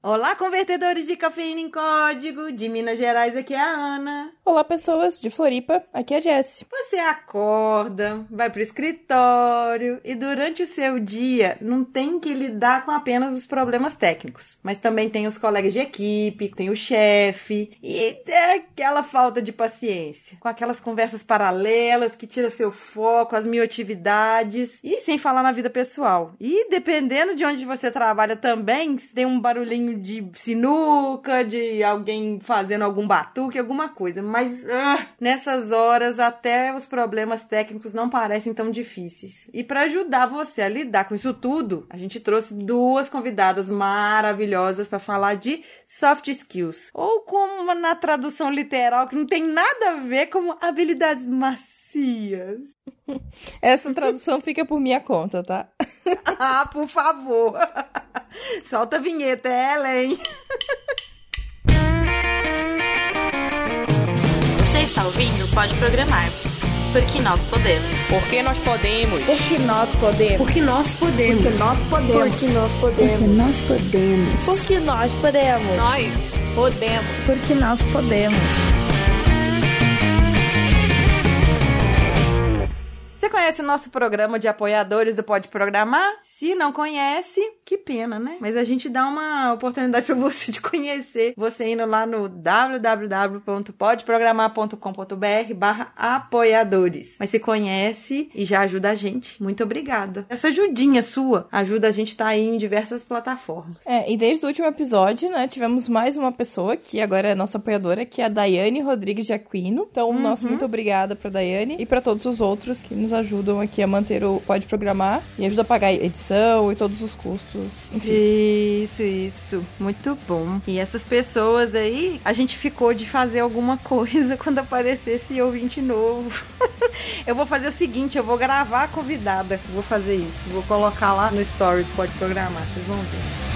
Olá, convertedores de cafeína em código! De Minas Gerais, aqui é a Ana. Olá, pessoas de Floripa, aqui é a Jessie. Você acorda, vai pro escritório e durante o seu dia não tem que lidar com apenas os problemas técnicos, mas também tem os colegas de equipe, tem o chefe e é aquela falta de paciência, com aquelas conversas paralelas que tira seu foco, as mil atividades e sem falar na vida pessoal. E dependendo de onde você trabalha também, tem um barulhinho de sinuca, de alguém fazendo algum batuque, alguma coisa. Mas ah, nessas horas até os problemas técnicos não parecem tão difíceis. E para ajudar você a lidar com isso tudo, a gente trouxe duas convidadas maravilhosas para falar de soft skills, ou como na tradução literal que não tem nada a ver como habilidades macias. Essa tradução fica por minha conta, tá? ah, por favor. Solta a vinheta, é Ellen. Você está ouvindo? Pode programar. Porque nós podemos. Porque nós podemos. Porque nós podemos. Porque nós podemos. Porque nós podemos. Porque nós podemos. Porque nós podemos. Nós podemos. Porque nós podemos. Você conhece o nosso programa de apoiadores do Pode Programar? Se não conhece, que pena, né? Mas a gente dá uma oportunidade para você de conhecer, você indo lá no www.podeprogramar.com.br barra apoiadores. Mas se conhece e já ajuda a gente, muito obrigada. Essa ajudinha sua ajuda a gente a estar tá aí em diversas plataformas. É, e desde o último episódio, né, tivemos mais uma pessoa que agora é nossa apoiadora, que é a Daiane Rodrigues de Aquino. Então, uhum. nosso muito obrigada para Daiane e para todos os outros que nos nos ajudam aqui a manter o Pode Programar e ajuda a pagar edição e todos os custos. Enfim. Isso, isso. Muito bom. E essas pessoas aí, a gente ficou de fazer alguma coisa quando aparecesse ouvinte novo. eu vou fazer o seguinte, eu vou gravar a convidada. Vou fazer isso. Vou colocar lá no story do Pode Programar. Vocês vão ver.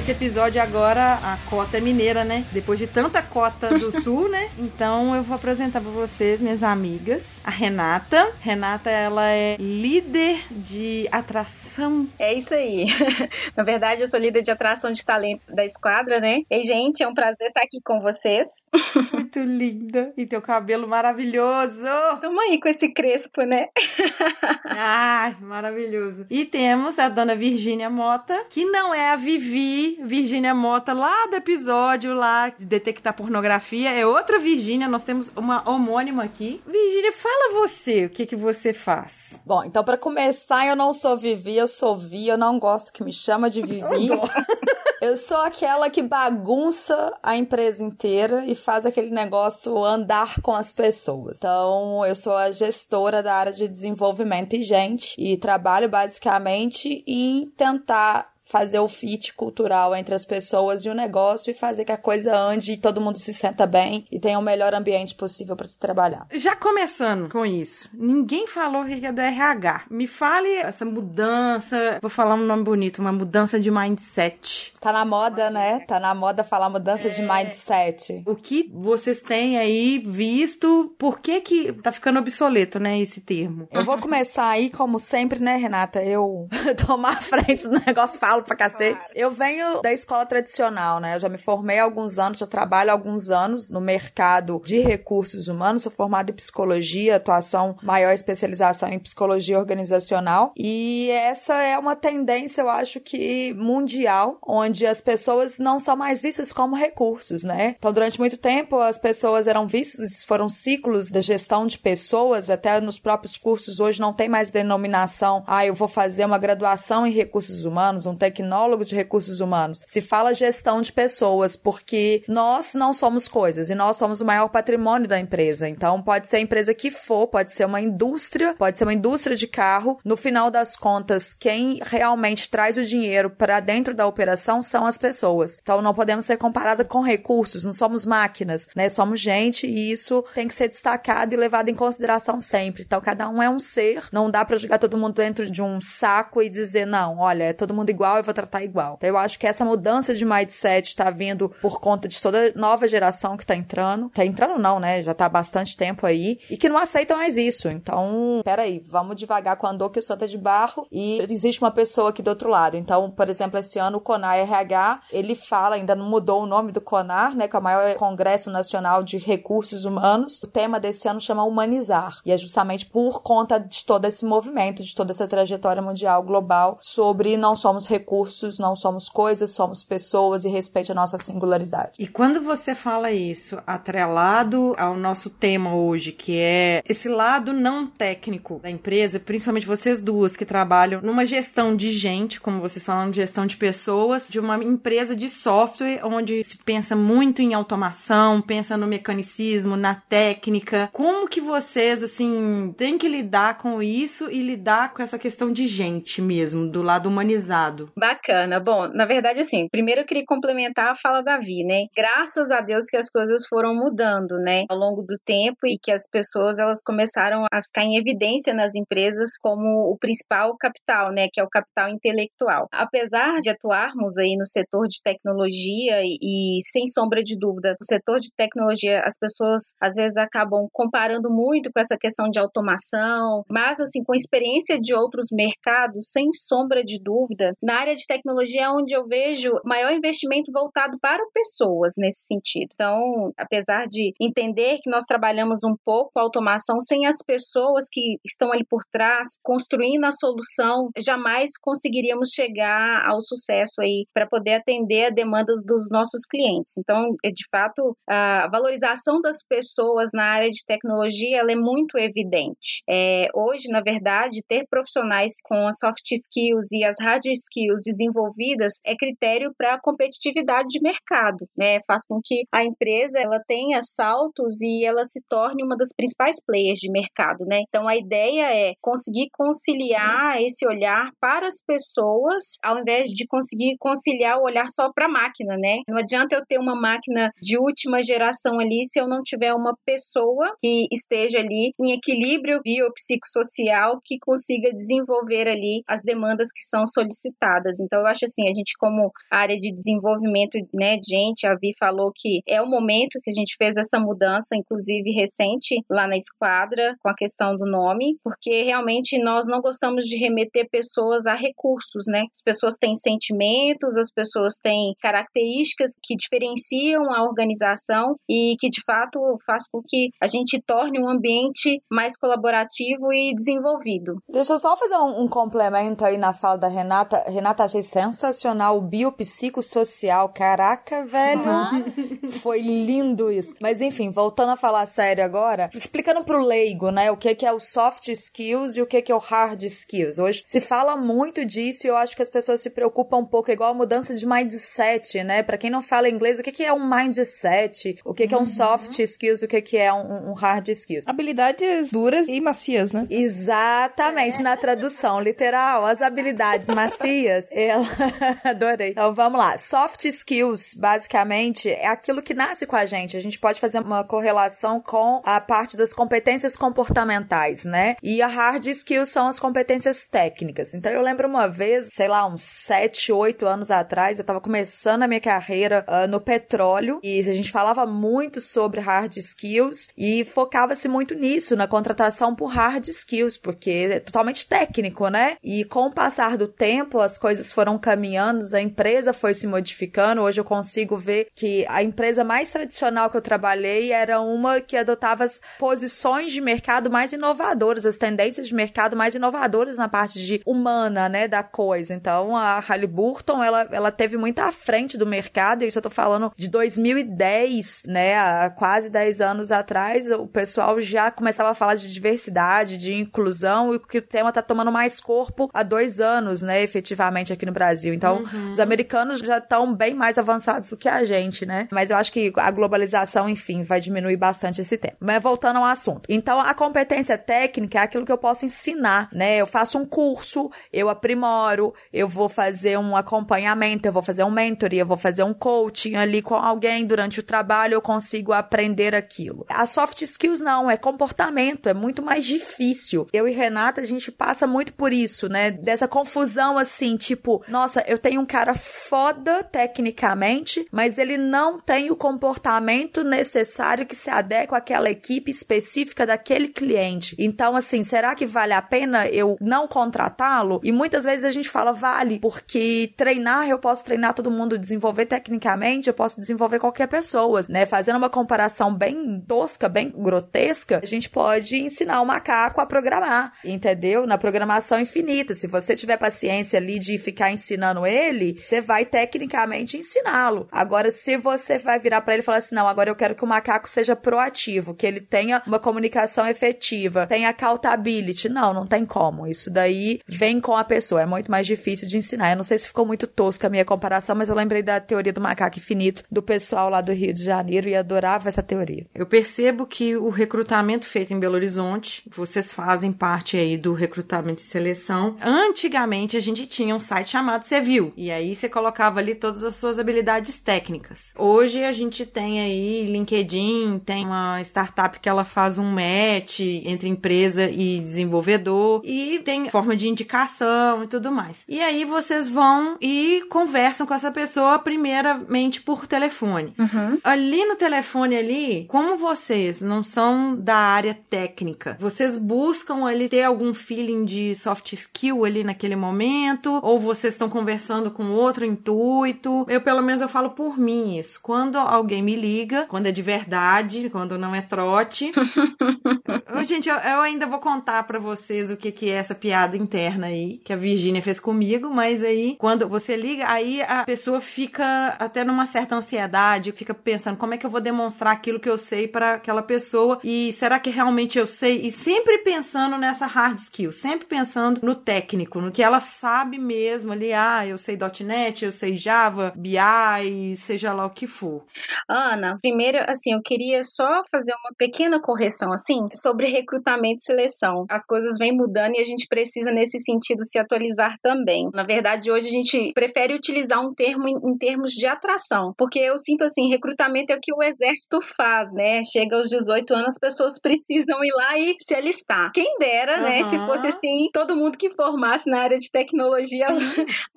Esse episódio agora a cota é mineira, né? Depois de tanta cota do sul, né? Então eu vou apresentar para vocês minhas amigas, a Renata. Renata, ela é líder de atração. É isso aí. Na verdade, eu sou líder de atração de talentos da esquadra, né? E gente, é um prazer estar aqui com vocês. Muito linda. E teu cabelo maravilhoso. Tamo aí com esse crespo, né? Ai, maravilhoso. E temos a dona Virgínia Mota, que não é a Vivi Virgínia Mota lá do episódio lá de detectar pornografia. É outra Virgínia, nós temos uma homônima aqui. Virgínia, fala você, o que que você faz? Bom, então para começar, eu não sou Vivi, eu sou Vi, eu não gosto que me chama de Vivi. Eu sou aquela que bagunça a empresa inteira e faz aquele negócio andar com as pessoas. Então, eu sou a gestora da área de desenvolvimento e gente e trabalho basicamente em tentar fazer o fit cultural entre as pessoas e o negócio e fazer que a coisa ande e todo mundo se senta bem e tenha o melhor ambiente possível para se trabalhar. Já começando com isso, ninguém falou que é do RH. Me fale essa mudança, vou falar um nome bonito, uma mudança de mindset. Tá na moda, né? Tá na moda falar mudança é... de mindset. O que vocês têm aí visto? Por que que tá ficando obsoleto, né, esse termo? Eu vou começar aí, como sempre, né, Renata? Eu tomar a frente do negócio, falo falo pra cacete. Claro. Eu venho da escola tradicional, né? Eu já me formei há alguns anos, já trabalho há alguns anos no mercado de recursos humanos, sou formada em psicologia, atuação, maior especialização em psicologia organizacional. E essa é uma tendência, eu acho que mundial, onde as pessoas não são mais vistas como recursos, né? Então, durante muito tempo, as pessoas eram vistas, foram ciclos da gestão de pessoas, até nos próprios cursos hoje não tem mais denominação, ah, eu vou fazer uma graduação em recursos humanos, um tecnólogo de recursos humanos, se fala gestão de pessoas, porque nós não somos coisas e nós somos o maior patrimônio da empresa. Então, pode ser a empresa que for, pode ser uma indústria, pode ser uma indústria de carro. No final das contas, quem realmente traz o dinheiro para dentro da operação são as pessoas. Então, não podemos ser comparada com recursos, não somos máquinas, né? Somos gente e isso tem que ser destacado e levado em consideração sempre. Então, cada um é um ser, não dá para jogar todo mundo dentro de um saco e dizer, não, olha, é todo mundo igual e vou tratar igual. Então eu acho que essa mudança de mindset está vindo por conta de toda nova geração que tá entrando. Tá entrando não, né? Já tá há bastante tempo aí. E que não aceita mais isso. Então, peraí, vamos devagar com a andor que o santo é de barro e existe uma pessoa aqui do outro lado. Então, por exemplo, esse ano o CONAR RH, ele fala, ainda não mudou o nome do CONAR, né? Que é o maior Congresso Nacional de Recursos Humanos. O tema desse ano chama Humanizar. E é justamente por conta de todo esse movimento, de toda essa trajetória mundial global sobre não somos recursos, não somos coisas, somos pessoas e respeite a nossa singularidade. E quando você fala isso atrelado ao nosso tema hoje, que é esse lado não técnico da empresa, principalmente vocês duas que trabalham numa gestão de gente, como vocês falam, gestão de pessoas, de uma empresa de software onde se pensa muito em automação, pensa no mecanicismo, na técnica. Como que vocês assim têm que lidar com isso e lidar com essa questão de gente mesmo, do lado humanizado? Bacana. Bom, na verdade assim, primeiro eu queria complementar a fala da Vi, né? Graças a Deus que as coisas foram mudando, né, ao longo do tempo e que as pessoas elas começaram a ficar em evidência nas empresas como o principal capital, né, que é o capital intelectual. Apesar de atuarmos aí no setor de tecnologia e, e sem sombra de dúvida, o setor de tecnologia, as pessoas às vezes acabam comparando muito com essa questão de automação, mas assim, com experiência de outros mercados, sem sombra de dúvida, na área de tecnologia é onde eu vejo maior investimento voltado para pessoas nesse sentido. Então, apesar de entender que nós trabalhamos um pouco a automação sem as pessoas que estão ali por trás construindo a solução, jamais conseguiríamos chegar ao sucesso aí para poder atender a demandas dos nossos clientes. Então, é, de fato, a valorização das pessoas na área de tecnologia ela é muito evidente. É, hoje, na verdade, ter profissionais com as soft skills e as hard skills desenvolvidas é critério para competitividade de mercado, né? Faz com que a empresa ela tenha saltos e ela se torne uma das principais players de mercado, né? Então a ideia é conseguir conciliar esse olhar para as pessoas, ao invés de conseguir conciliar o olhar só para a máquina, né? Não adianta eu ter uma máquina de última geração ali se eu não tiver uma pessoa que esteja ali em equilíbrio biopsicossocial que consiga desenvolver ali as demandas que são solicitadas. Então eu acho assim, a gente como área de desenvolvimento, né, gente, a Vi falou que é o momento que a gente fez essa mudança, inclusive recente, lá na esquadra, com a questão do nome, porque realmente nós não gostamos de remeter pessoas a recursos, né? As pessoas têm sentimentos, as pessoas têm características que diferenciam a organização e que de fato faz com que a gente torne um ambiente mais colaborativo e desenvolvido. Deixa eu só fazer um, um complemento aí na fala da Renata. Renata, achei sensacional o biopsicossocial. Caraca, velho. Uhum. Foi lindo isso. Mas enfim, voltando a falar sério agora, explicando pro leigo, né, o que que é o soft skills e o que que é o hard skills. Hoje se fala muito disso e eu acho que as pessoas se preocupam um pouco, é igual a mudança de mindset, né? Para quem não fala inglês, o que que é um mindset? O que que é um uhum. soft skills? O que que é um, um hard skills? Habilidades duras e macias, né? Exatamente, é. na tradução literal, as habilidades macias. Eu adorei. Então vamos lá. Soft skills, basicamente, é aquilo que nasce com a gente. A gente pode fazer uma correlação com a parte das competências comportamentais, né? E a hard skills são as competências técnicas. Então eu lembro uma vez, sei lá, uns 7, 8 anos atrás, eu tava começando a minha carreira uh, no petróleo e a gente falava muito sobre hard skills e focava-se muito nisso, na contratação por hard skills, porque é totalmente técnico, né? E com o passar do tempo, as coisas foram caminhando, a empresa foi se modificando. Hoje eu consigo ver que a empresa mais tradicional que eu trabalhei era uma que adotava as posições de mercado mais inovadoras, as tendências de mercado mais inovadoras na parte de humana, né, da coisa. Então, a Halliburton, ela, ela teve muito à frente do mercado, e isso eu tô falando de 2010, né, há quase 10 anos atrás, o pessoal já começava a falar de diversidade, de inclusão, e que o tema tá tomando mais corpo há dois anos, né, efetivamente aqui no Brasil. Então, uhum. os americanos já estão bem mais avançados do que a gente, né? Mas eu acho que a globalização, enfim, vai diminuir bastante esse tempo. Mas voltando ao assunto. Então, a competência técnica é aquilo que eu posso ensinar, né? Eu faço um curso, eu aprimoro, eu vou fazer um acompanhamento, eu vou fazer um mentoring, eu vou fazer um coaching ali com alguém durante o trabalho, eu consigo aprender aquilo. A soft skills não, é comportamento, é muito mais difícil. Eu e Renata, a gente passa muito por isso, né? Dessa confusão assim, tipo, nossa, eu tenho um cara foda tecnicamente, mas ele não tem o comportamento necessário que se adequa àquela equipe específica daquele cliente. Então, assim, será que vale a pena eu não contratá-lo? E muitas vezes a gente fala, vale, porque treinar, eu posso treinar todo mundo, desenvolver tecnicamente, eu posso desenvolver qualquer pessoa, né? Fazendo uma comparação bem tosca, bem grotesca, a gente pode ensinar o macaco a programar, entendeu? Na programação infinita. Se você tiver paciência ali de ficar ensinando ele, você vai tecnicamente ensiná-lo. Agora, se você vai virar para ele e falar assim, não, agora eu quero que o macaco seja proativo, que ele tenha uma comunicação efetiva, tenha accountability, não, não tem como. Isso daí vem com a pessoa, é muito mais difícil de ensinar. Eu não sei se ficou muito tosca a minha comparação, mas eu lembrei da teoria do macaco infinito do pessoal lá do Rio de Janeiro e adorava essa teoria. Eu percebo que o recrutamento feito em Belo Horizonte, vocês fazem parte aí do recrutamento e seleção. Antigamente a gente tinha um site chamado Cevil, e aí você colocava ali todas as suas habilidades técnicas. Hoje a gente tem aí LinkedIn, tem uma startup que ela faz um match entre empresa e desenvolvedor e tem forma de indicação e tudo mais. E aí vocês vão e conversam com essa pessoa primeiramente por telefone. Uhum. Ali no telefone ali, como vocês não são da área técnica, vocês buscam ali ter algum feeling de soft skill ali naquele momento ou vocês estão conversando com outro intuito? Eu pelo menos eu falo por mim isso. Quando alguém me liga, quando é de verdade, quando não é trote. eu, gente, eu, eu, ainda vou contar para vocês o que que é essa piada interna aí que a Virgínia fez comigo, mas aí quando você liga, aí a pessoa fica até numa certa ansiedade, fica pensando como é que eu vou demonstrar aquilo que eu sei para aquela pessoa e será que realmente eu sei? E sempre pensando nessa hard skill, sempre pensando no técnico, no que ela sabe mesmo ali, ah, eu sei .NET, eu sei Java, BI, seja lá o que for. Ana, primeiro, assim, eu queria só fazer uma pequena correção, assim, sobre recrutamento e seleção. As coisas vêm mudando e a gente precisa, nesse sentido, se atualizar também. Na verdade, hoje a gente prefere utilizar um termo em, em termos de atração, porque eu sinto, assim, recrutamento é o que o exército faz, né? Chega aos 18 anos, as pessoas precisam ir lá e se alistar. Quem dera, uhum. né? Se fosse assim, todo mundo que formasse na área de tecnologia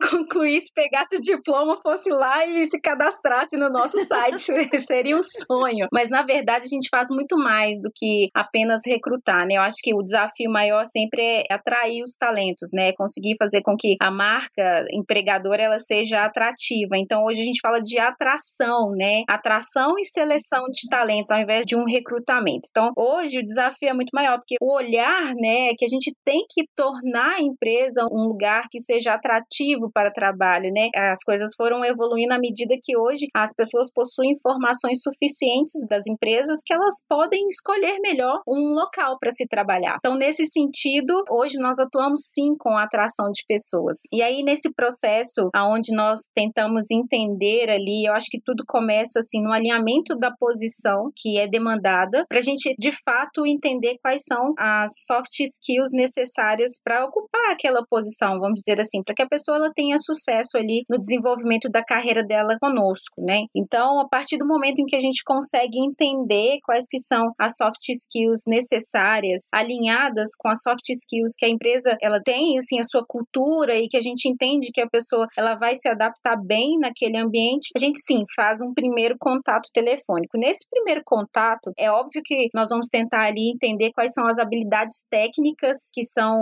concluísse, pegasse o diploma, fosse lá e se cadastrasse no nosso site. Seria um sonho. Mas na verdade a gente faz muito mais do que apenas recrutar, né? Eu acho que o desafio maior sempre é atrair os talentos, né? Conseguir fazer com que a marca empregadora ela seja atrativa. Então hoje a gente fala de atração, né? Atração e seleção de talentos ao invés de um recrutamento. Então hoje o desafio é muito maior porque o olhar, né, é que a gente tem que tornar a empresa um lugar que seja atrativo para trabalho, né? As coisas foram evoluindo à medida que hoje as pessoas possuem informações suficientes das empresas que elas podem escolher melhor um local para se trabalhar. Então, nesse sentido, hoje nós atuamos sim com a atração de pessoas. E aí, nesse processo, aonde nós tentamos entender ali, eu acho que tudo começa assim no alinhamento da posição que é demandada, para a gente de fato entender quais são as soft skills necessárias para ocupar aquela posição, vamos dizer assim, para que a pessoa ela tenha sucesso ali no desenvolvimento da carreira dela conosco, né? Então, a partir do momento em que a gente consegue entender quais que são as soft skills necessárias, alinhadas com as soft skills que a empresa ela tem, assim, a sua cultura e que a gente entende que a pessoa ela vai se adaptar bem naquele ambiente, a gente sim faz um primeiro contato telefônico. Nesse primeiro contato, é óbvio que nós vamos tentar ali entender quais são as habilidades técnicas que são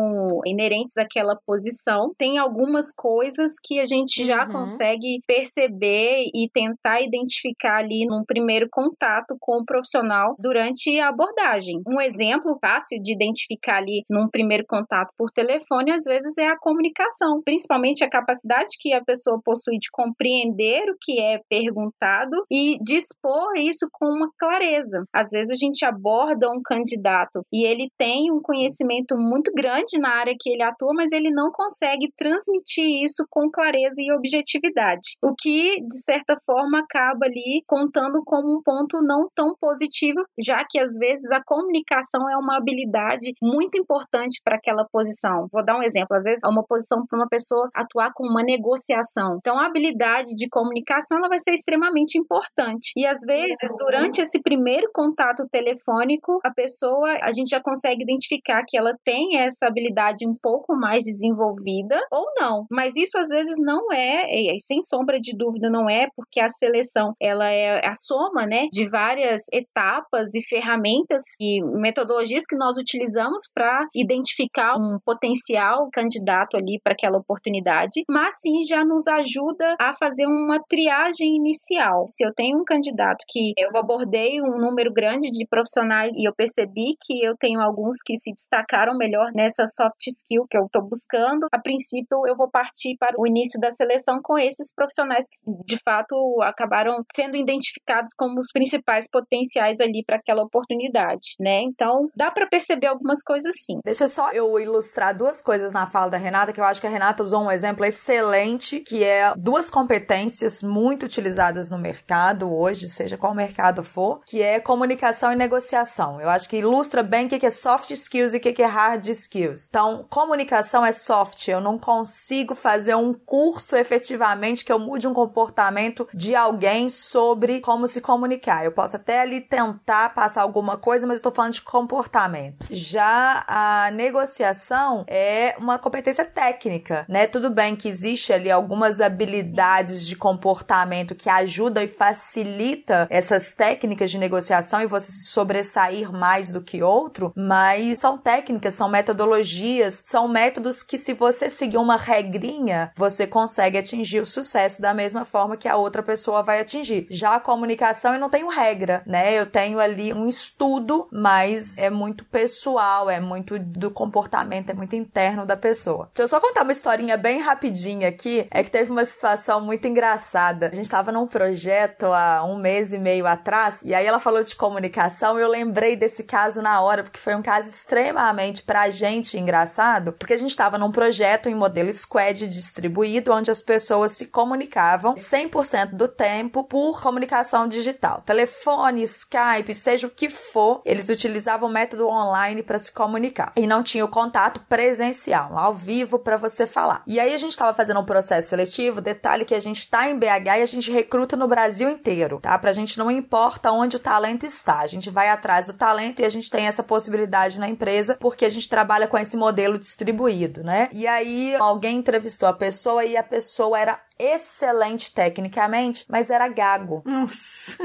inerentes àquela posição. Tem algumas coisas que a gente já uhum. consegue perceber e tentar identificar ali num primeiro contato com o profissional durante a abordagem. Um exemplo fácil de identificar ali num primeiro contato por telefone, às vezes, é a comunicação, principalmente a capacidade que a pessoa possui de compreender o que é perguntado e dispor isso com uma clareza. Às vezes a gente aborda um candidato e ele tem um conhecimento muito grande na área que ele atua, mas ele não consegue transmitir isso com clareza e objetividade. O que, de certa forma, acaba ali contando como um ponto não tão positivo, já que às vezes a comunicação comunicação é uma habilidade muito importante para aquela posição. Vou dar um exemplo, às vezes é uma posição para uma pessoa atuar com uma negociação. Então a habilidade de comunicação ela vai ser extremamente importante. E às vezes, durante esse primeiro contato telefônico, a pessoa, a gente já consegue identificar que ela tem essa habilidade um pouco mais desenvolvida ou não. Mas isso às vezes não é, e sem sombra de dúvida, não é porque a seleção ela é a soma, né, de várias etapas e ferramentas e metodologias que nós utilizamos para identificar um potencial candidato ali para aquela oportunidade, mas sim já nos ajuda a fazer uma triagem inicial. Se eu tenho um candidato que eu abordei um número grande de profissionais e eu percebi que eu tenho alguns que se destacaram melhor nessa soft skill que eu estou buscando, a princípio eu vou partir para o início da seleção com esses profissionais que de fato acabaram sendo identificados como os principais potenciais ali para aquela oportunidade, né? Então, dá para perceber algumas coisas sim. Deixa só eu ilustrar duas coisas na fala da Renata, que eu acho que a Renata usou um exemplo excelente, que é duas competências muito utilizadas no mercado hoje, seja qual mercado for, que é comunicação e negociação. Eu acho que ilustra bem o que é soft skills e o que é hard skills. Então, comunicação é soft. Eu não consigo fazer um curso efetivamente que eu mude um comportamento de alguém sobre como se comunicar. Eu posso até ali tentar passar alguma coisa, mas eu tô falando de comportamento. Já a negociação é uma competência técnica, né? Tudo bem que existe ali algumas habilidades de comportamento que ajudam e facilita essas técnicas de negociação e você se sobressair mais do que outro, mas são técnicas, são metodologias, são métodos que se você seguir uma regrinha, você consegue atingir o sucesso da mesma forma que a outra pessoa vai atingir. Já a comunicação eu não tenho regra, né? Eu tenho ali um estudo, mas é muito pessoal, é muito do comportamento, é muito interno da pessoa. Deixa eu só contar uma historinha bem rapidinha aqui. É que teve uma situação muito engraçada. A gente estava num projeto há um mês e meio atrás, e aí ela falou de comunicação eu lembrei desse caso na hora, porque foi um caso extremamente pra gente engraçado, porque a gente estava num projeto em modelo squad distribuído, onde as pessoas se comunicavam 100% do tempo por comunicação digital. Telefone, Skype, seja o que for, eles utilizavam o método online para se comunicar. E não tinha o contato presencial, ao vivo para você falar. E aí a gente estava fazendo um processo seletivo, detalhe que a gente está em BH e a gente recruta no Brasil inteiro, tá? Pra gente não importa onde o talento está, a gente vai atrás do talento e a gente tem essa possibilidade na empresa porque a gente trabalha com esse modelo distribuído, né? E aí alguém entrevistou a pessoa e a pessoa era excelente tecnicamente, mas era gago. Nossa.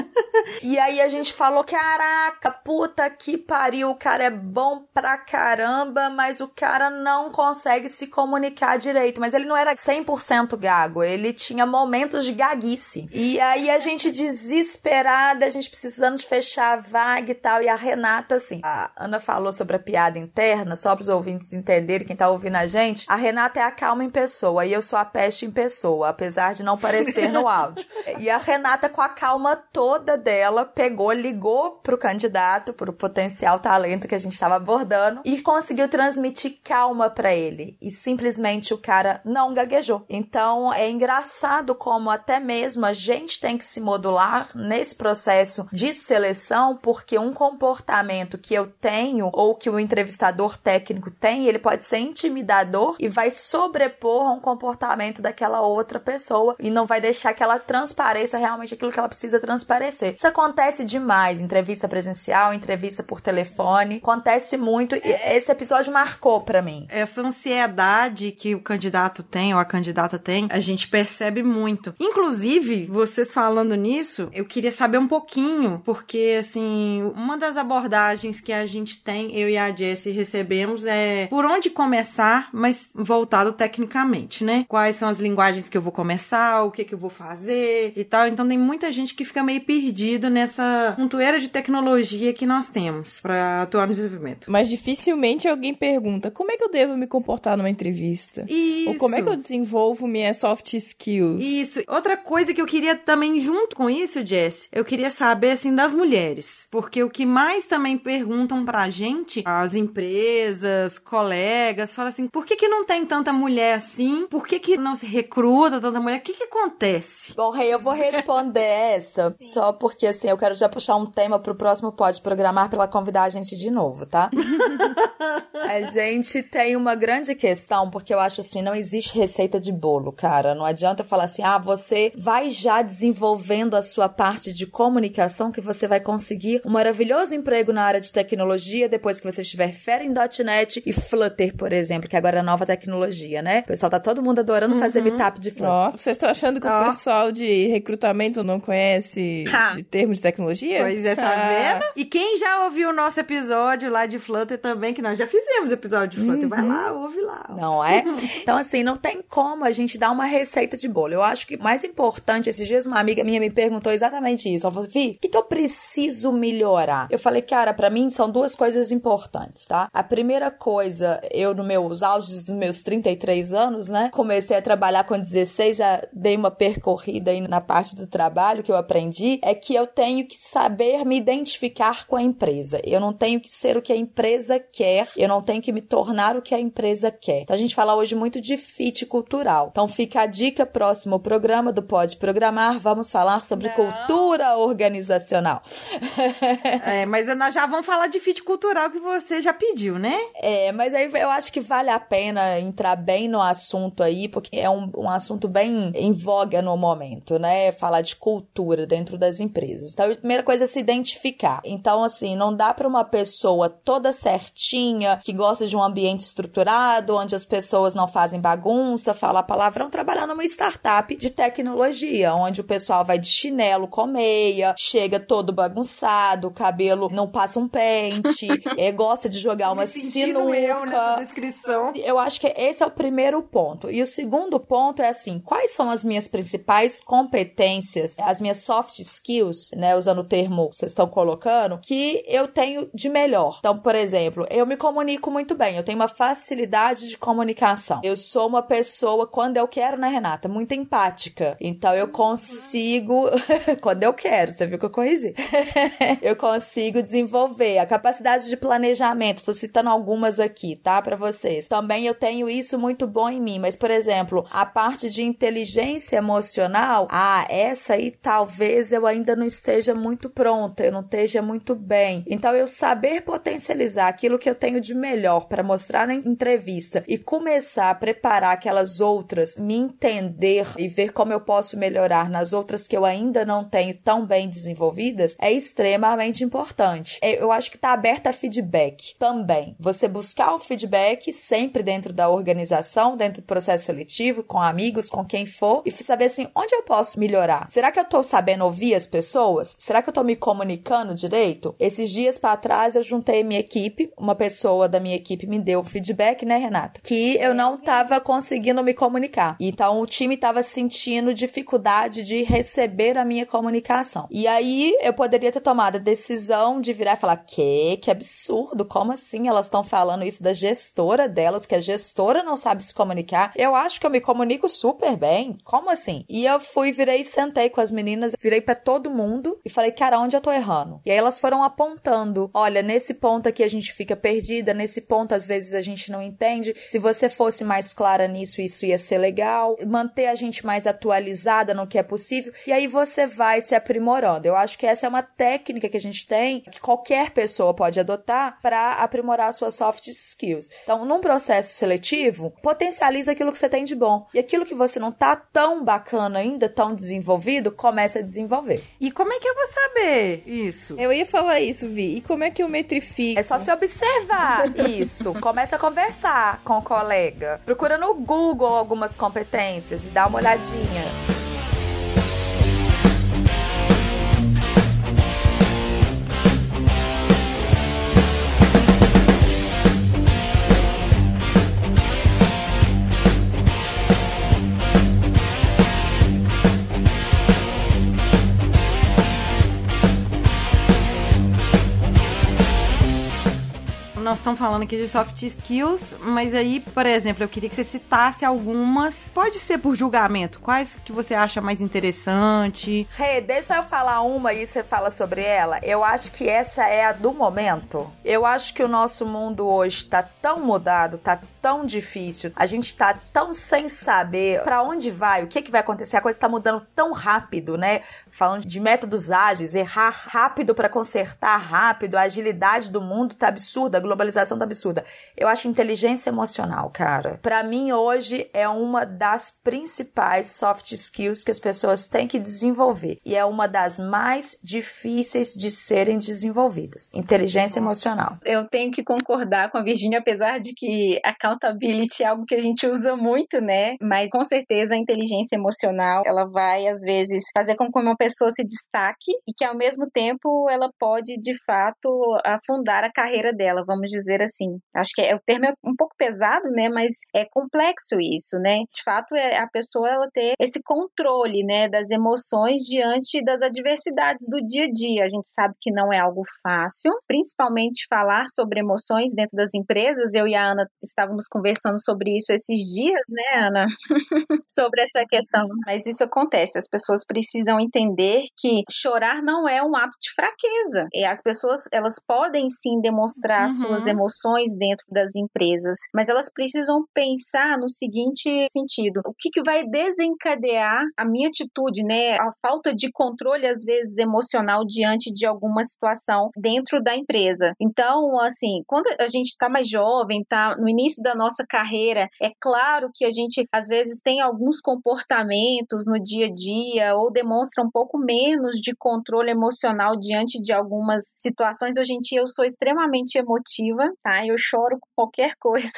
E aí a gente falou: caraca, puta que pariu, o cara é bom pra caramba, mas o cara não consegue se comunicar direito. Mas ele não era 100% gago, ele tinha momentos de gaguice. E aí a gente desesperada, a gente precisando de fechar a vaga e tal. E a Renata, assim, a Ana falou sobre a piada interna, só para os ouvintes entenderem, quem tá ouvindo a gente. A Renata é a calma em pessoa e eu sou a peste em pessoa. Apesar de não parecer no áudio. E a Renata, com a calma toda dela, pegou, ligou pro candidato, pro potencial talento que a gente estava abordando e conseguiu transmitir calma para ele. E simplesmente o cara não gaguejou. Então é engraçado como até mesmo a gente tem que se modular nesse processo de seleção, porque um comportamento que eu tenho ou que o entrevistador técnico tem, ele pode ser intimidador e vai sobrepor a um comportamento daquela outra pessoa e não vai deixar que ela transpareça realmente aquilo que ela precisa transparecer. Isso acontece demais, entrevista presencial, entrevista por telefone, acontece muito. E esse episódio marcou para mim. Essa ansiedade que o candidato tem ou a candidata tem, a gente percebe muito. Inclusive, vocês falando nisso, eu queria saber um pouquinho, porque assim, uma das abordagens que a gente tem, eu e a Jessie recebemos é por onde começar, mas voltado tecnicamente, né? Quais são as linguagens que eu vou começar, o que que eu vou fazer e tal. Então tem muita gente que fica meio perdido nessa montoeira de tecnologia que nós temos para atuar no desenvolvimento. Mas dificilmente alguém pergunta como é que eu devo me comportar numa entrevista? Isso. Ou como é que eu desenvolvo minhas soft skills? Isso. Outra coisa que eu queria também, junto com isso, Jess, eu queria saber, assim, das mulheres. Porque o que mais também perguntam pra gente, as empresas, colegas, falam assim, por que que não tem tanta mulher assim? Por que que não se recruta da mulher, o que que acontece? Bom, Rei, eu vou responder essa só porque, assim, eu quero já puxar um tema pro próximo Pode Programar pra ela convidar a gente de novo, tá? a gente tem uma grande questão, porque eu acho assim, não existe receita de bolo, cara. Não adianta falar assim, ah, você vai já desenvolvendo a sua parte de comunicação que você vai conseguir um maravilhoso emprego na área de tecnologia depois que você estiver fera em .NET e Flutter, por exemplo, que agora é a nova tecnologia, né? O pessoal tá todo mundo adorando fazer meetup de Flutter. Nossa, vocês estão achando que Ó. o pessoal de recrutamento não conhece Ha. de termos de tecnologia? Pois é, tá Ah. vendo? E quem já ouviu o nosso episódio lá de Flutter também, que nós já fizemos episódio de Flutter, vai lá, ouve lá. Não é? Então, assim, não tem como a gente dar uma receita de bolo. Eu acho que o mais importante, esses dias uma amiga minha me perguntou exatamente isso. Ela falou, Vi, o que, que eu preciso melhorar? Eu falei, cara, pra mim são duas coisas importantes, tá? A primeira coisa, eu no meus auges dos meus 33 anos, né? Comecei a trabalhar com 16, já dei uma percorrida aí na parte do trabalho que eu aprendi, é que eu tenho que saber me identificar com a empresa. Eu não tenho que ser o que a empresa quer, eu não tenho que me tornar o que a empresa quer. Então a gente fala hoje muito de fit cultural. Então fica a dica, próximo programa do Pode Programar, vamos falar sobre cultura organizacional. É, mas nós já vamos falar de fit cultural que você já pediu, né? É, mas aí eu acho que vale a pena entrar bem no assunto aí, porque é um, um assunto bem em voga no momento, né? Falar de cultura dentro das empresas. Então, a primeira coisa é se identificar. Então, assim, não dá para uma pessoa toda certinha, que gosta de um ambiente estruturado, onde as pessoas não fazem bagunça, falar palavrão, trabalhar numa startup de tecnologia, onde o pessoal vai de chinelo com meia, chega todo bagunçado, o cabelo não passa um pente, é, gosta de jogar uma Me sinuca. eu nessa descrição. Eu acho que esse é o primeiro ponto. E o segundo ponto é assim: quais são as minhas principais competências, as minhas soft skills, né? Usando o termo que vocês estão colocando, que eu tenho de melhor. Então, por exemplo, eu me comunico muito bem, eu tenho uma facilidade de comunicação. Eu sou uma pessoa, quando eu quero, né, Renata? Muito empática. Então eu consigo. quando eu quero, você viu que eu corrigi? eu consigo desenvolver a capacidade de planejamento. Tô citando algumas aqui, tá? Pra vocês. Também eu tenho isso muito bom em mim, mas, por exemplo, a parte de inteligência emocional, ah, essa aí talvez eu ainda não esteja muito pronta, eu não esteja muito bem. Então, eu saber potencializar aquilo que eu tenho de melhor para mostrar na entrevista e começar a preparar aquelas outras, me entender e ver como eu posso melhorar nas outras que eu ainda não tenho tão bem desenvolvidas, é extremamente importante. É, Eu acho que tá aberta a feedback também. Você buscar o feedback sempre dentro da organização, dentro do processo seletivo, com amigos, com quem for, e saber assim, onde eu posso melhorar? Será que eu tô sabendo ouvir as pessoas? Será que eu tô me comunicando direito? Esses dias para trás eu juntei minha equipe, uma pessoa da minha equipe me deu feedback, né, Renata? Que eu não tava conseguindo me comunicar. Então o time tava sentindo dificuldade de receber a minha comunicação. E aí eu poderia ter tomado a decisão de virar e falar: "Que? Que absurdo! Como assim elas estão falando isso da gestora delas, que a gestora não sabe se comunicar? Eu acho que eu me comunico super bem. Como assim?" E eu fui, virei sentei com as meninas, virei pra todo mundo e falei: "Cara, onde eu tô errando?" E aí elas foram apontando: "Olha, nesse ponto aqui a gente fica perdida, nesse ponto às vezes a gente não entende. Se você fosse mais clara nisso, isso ia ser legal. Manter a gente mais atualizada no que é possível. E aí você vai se aprimorando. Eu acho que essa é uma técnica que a gente tem, que qualquer pessoa pode adotar para aprimorar suas soft skills. Então, num processo seletivo, potencializa aquilo que você tem de bom. E aquilo que você não tá tão bacana ainda, tão desenvolvido, começa a desenvolver. E como é que eu vou saber isso? Eu ia falar isso, Vi. E como é que eu metrifico? É só se observar isso. Começa a conversar com o colega. Procura no Google algumas competências e dá uma olhadinha. Nós estamos falando aqui de soft skills, mas aí, por exemplo, eu queria que você citasse algumas. Pode ser por julgamento. Quais que você acha mais interessante? Rê, deixa eu falar uma e você fala sobre ela. Eu acho que essa é a do momento. Eu acho que o nosso mundo hoje tá tão mudado, tá tão difícil, a gente tá tão sem saber para onde vai, o que que vai acontecer, a coisa tá mudando tão rápido, né? Falando de métodos ágeis, errar rápido para consertar rápido, a agilidade do mundo tá absurda, a globalização tá absurda. Eu acho inteligência emocional, cara. Para mim hoje é uma das principais soft skills que as pessoas têm que desenvolver e é uma das mais difíceis de serem desenvolvidas. Inteligência emocional. Eu tenho que concordar com a Virginia, apesar de que accountability é algo que a gente usa muito, né? Mas com certeza a inteligência emocional, ela vai às vezes fazer com que uma pessoa se destaque e que ao mesmo tempo ela pode de fato afundar a carreira dela, vamos dizer assim. Acho que é, o termo é um pouco pesado, né? Mas é complexo isso, né? De fato é a pessoa ela ter esse controle, né, das emoções diante das adversidades do dia a dia. A gente sabe que não é algo fácil, principalmente falar sobre emoções dentro das empresas. Eu e a Ana estávamos conversando sobre isso esses dias, né, Ana? sobre essa questão. Mas isso acontece. As pessoas precisam entender que chorar não é um ato de fraqueza. E as pessoas, elas podem sim demonstrar uhum. suas emoções dentro das empresas, mas elas precisam pensar no seguinte sentido: o que, que vai desencadear a minha atitude, né? A falta de controle, às vezes, emocional diante de alguma situação dentro da empresa. Então, assim, quando a gente está mais jovem, tá no início da nossa carreira, é claro que a gente às vezes tem alguns comportamentos no dia a dia ou demonstra um pouco menos de controle emocional diante de algumas situações. Hoje em dia eu sou extremamente emotiva, tá? Eu choro com qualquer coisa.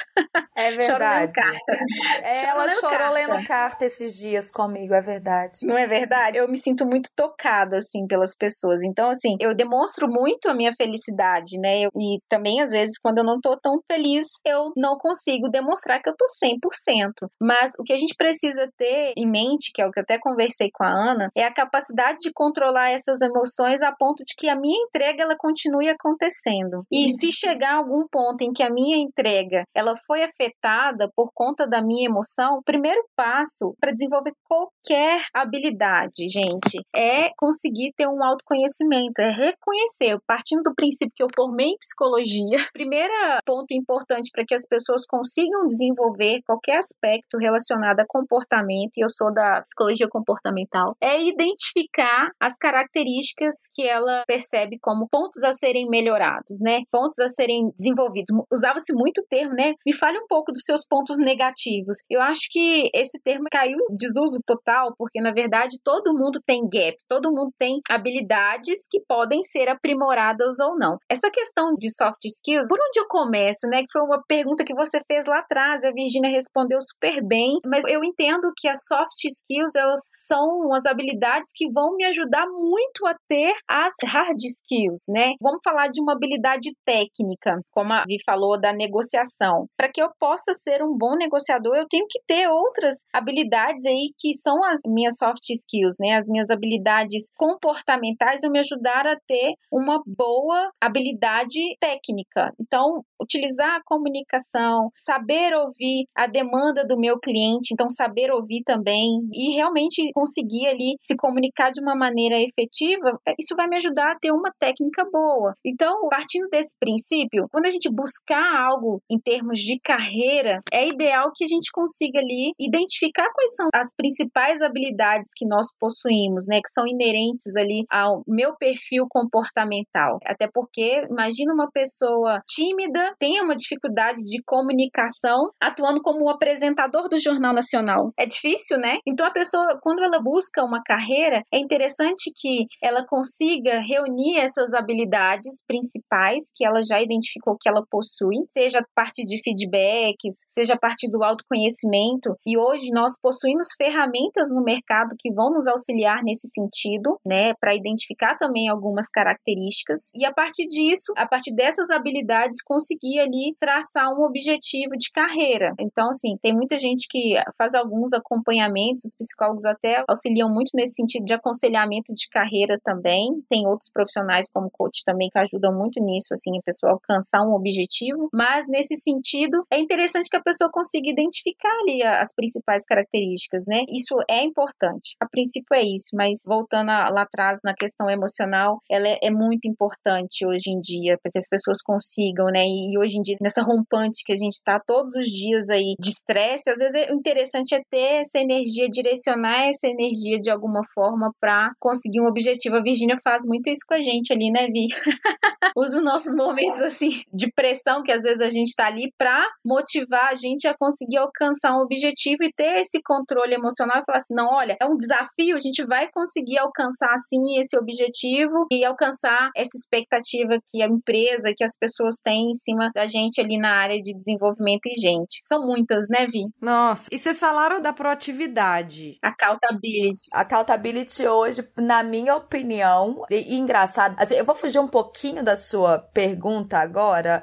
É verdade. carta. Ela chorou carta. lendo carta esses dias comigo, é verdade. Não é verdade? Eu me sinto muito tocada, assim, pelas pessoas. Então, assim, eu demonstro muito a minha felicidade, né? Eu, e também, às vezes, quando eu não tô tão feliz, eu não consigo demonstrar que eu tô 100%. Mas o que a gente precisa ter em mente, que é o que eu até conversei com a Ana, é a capacidade de controlar essas emoções a ponto de que a minha entrega ela continue acontecendo. E se chegar a algum ponto em que a minha entrega ela foi afetada por conta da minha emoção, o primeiro passo para desenvolver qualquer habilidade, gente, é conseguir ter um autoconhecimento, é reconhecer, partindo do princípio que eu formei em psicologia, primeiro ponto importante para que as pessoas consigam desenvolver qualquer aspecto relacionado a comportamento, e eu sou da psicologia comportamental, é identificar as características que ela percebe como pontos a serem melhorados, né? Pontos a serem desenvolvidos. Usava-se muito o termo, né? Me fale um pouco dos seus pontos negativos. Eu acho que esse termo caiu em desuso total, porque na verdade todo mundo tem gap, todo mundo tem habilidades que podem ser aprimoradas ou não. Essa questão de soft skills, por onde eu começo, né? Que foi uma pergunta que você fez lá atrás, a Virginia respondeu super bem, mas eu entendo que as soft skills, elas são as habilidades que vão me ajudar muito a ter as hard skills, né? Vamos falar de uma habilidade técnica, como a Vi falou da negociação. Para que eu possa ser um bom negociador, eu tenho que ter outras habilidades aí que são as minhas soft skills, né? As minhas habilidades comportamentais vão me ajudar a ter uma boa habilidade técnica. Então, utilizar a comunicação, saber ouvir a demanda do meu cliente, então saber ouvir também e realmente conseguir ali se comunicar de uma maneira efetiva, isso vai me ajudar a ter uma técnica boa. Então, partindo desse princípio, quando a gente buscar algo em termos de carreira, é ideal que a gente consiga ali identificar quais são as principais habilidades que nós possuímos, né, que são inerentes ali ao meu perfil comportamental. Até porque imagina uma pessoa tímida, tem uma dificuldade de comunicação, atuando como apresentador do Jornal Nacional. É difícil, né? Então a pessoa, quando ela busca uma carreira, é interessante que ela consiga reunir essas habilidades principais que ela já identificou que ela possui, seja a partir de feedbacks, seja a partir do autoconhecimento. E hoje nós possuímos ferramentas no mercado que vão nos auxiliar nesse sentido, né, para identificar também algumas características e a partir disso, a partir dessas habilidades, conseguir ali traçar um objetivo de carreira. Então, assim, tem muita gente que faz alguns acompanhamentos, os psicólogos até auxiliam muito nesse sentido de aconselhamento de carreira também. Tem outros profissionais como coach também que ajudam muito nisso, assim, a pessoa alcançar alcançar um objetivo, mas nesse sentido é interessante que a pessoa consiga identificar ali as principais características, né? Isso é importante. A princípio é isso, mas voltando lá atrás na questão emocional, ela é, é muito importante hoje em dia para que as pessoas consigam, né? E hoje em dia nessa rompante que a gente está todos os dias aí de estresse, às vezes é interessante é ter essa energia, direcionar essa energia de alguma forma para conseguir um objetivo. A Virginia faz muito isso com a gente ali, né, Vi? Usa os nossos momentos assim de pressão que às vezes a gente tá ali para motivar a gente a conseguir alcançar um objetivo e ter esse controle emocional e falar assim: não, olha, é um desafio, a gente vai conseguir alcançar assim esse objetivo e alcançar essa expectativa que a empresa, que as pessoas têm em cima da gente ali na área de desenvolvimento e gente. São muitas, né, Vi? Nossa, e vocês falaram da proatividade. Accountability. Accountability hoje, na minha opinião, e, e engraçado, assim, eu vou fugir um pouquinho da sua pergunta agora,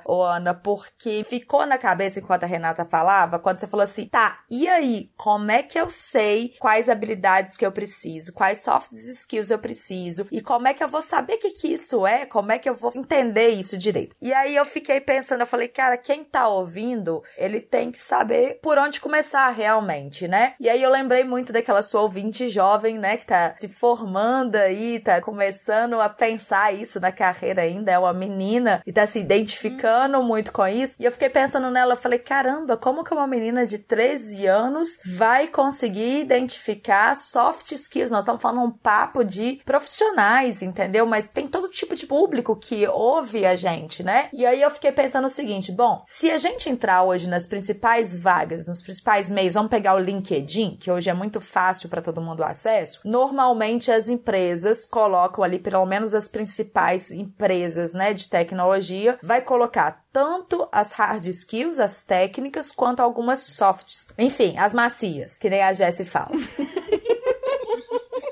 ô Ana, porque ficou na cabeça enquanto a Renata falava, quando você falou assim, tá, e aí, como é que eu sei quais habilidades que eu preciso, quais soft skills eu preciso, e como é que eu vou saber o que, que isso é, como é que eu vou entender isso direito? E aí eu fiquei pensando, eu falei, cara, quem tá ouvindo, ele tem que saber por onde começar realmente, né? E aí eu lembrei muito daquela sua ouvinte jovem, né, que tá se formando aí, tá começando a pensar isso na carreira ainda, é uma menina e tá se identificando muito com isso. E eu fiquei pensando nela, eu falei, caramba, como que uma menina de 13 anos vai conseguir identificar soft skills? Nós estamos falando um papo de profissionais, entendeu? Mas tem todo tipo de público que ouve a gente, né? E aí eu fiquei pensando o seguinte, bom, se a gente entrar hoje nas principais vagas, nos principais meios, vamos pegar o LinkedIn, que hoje é muito fácil para todo mundo acesso, normalmente as empresas colocam ali, pelo menos as principais empresas, né, de tecnologia, vai colocar tanto as hard skills, as técnicas, quanto algumas softs. Enfim, as macias, que nem a Jessie fala.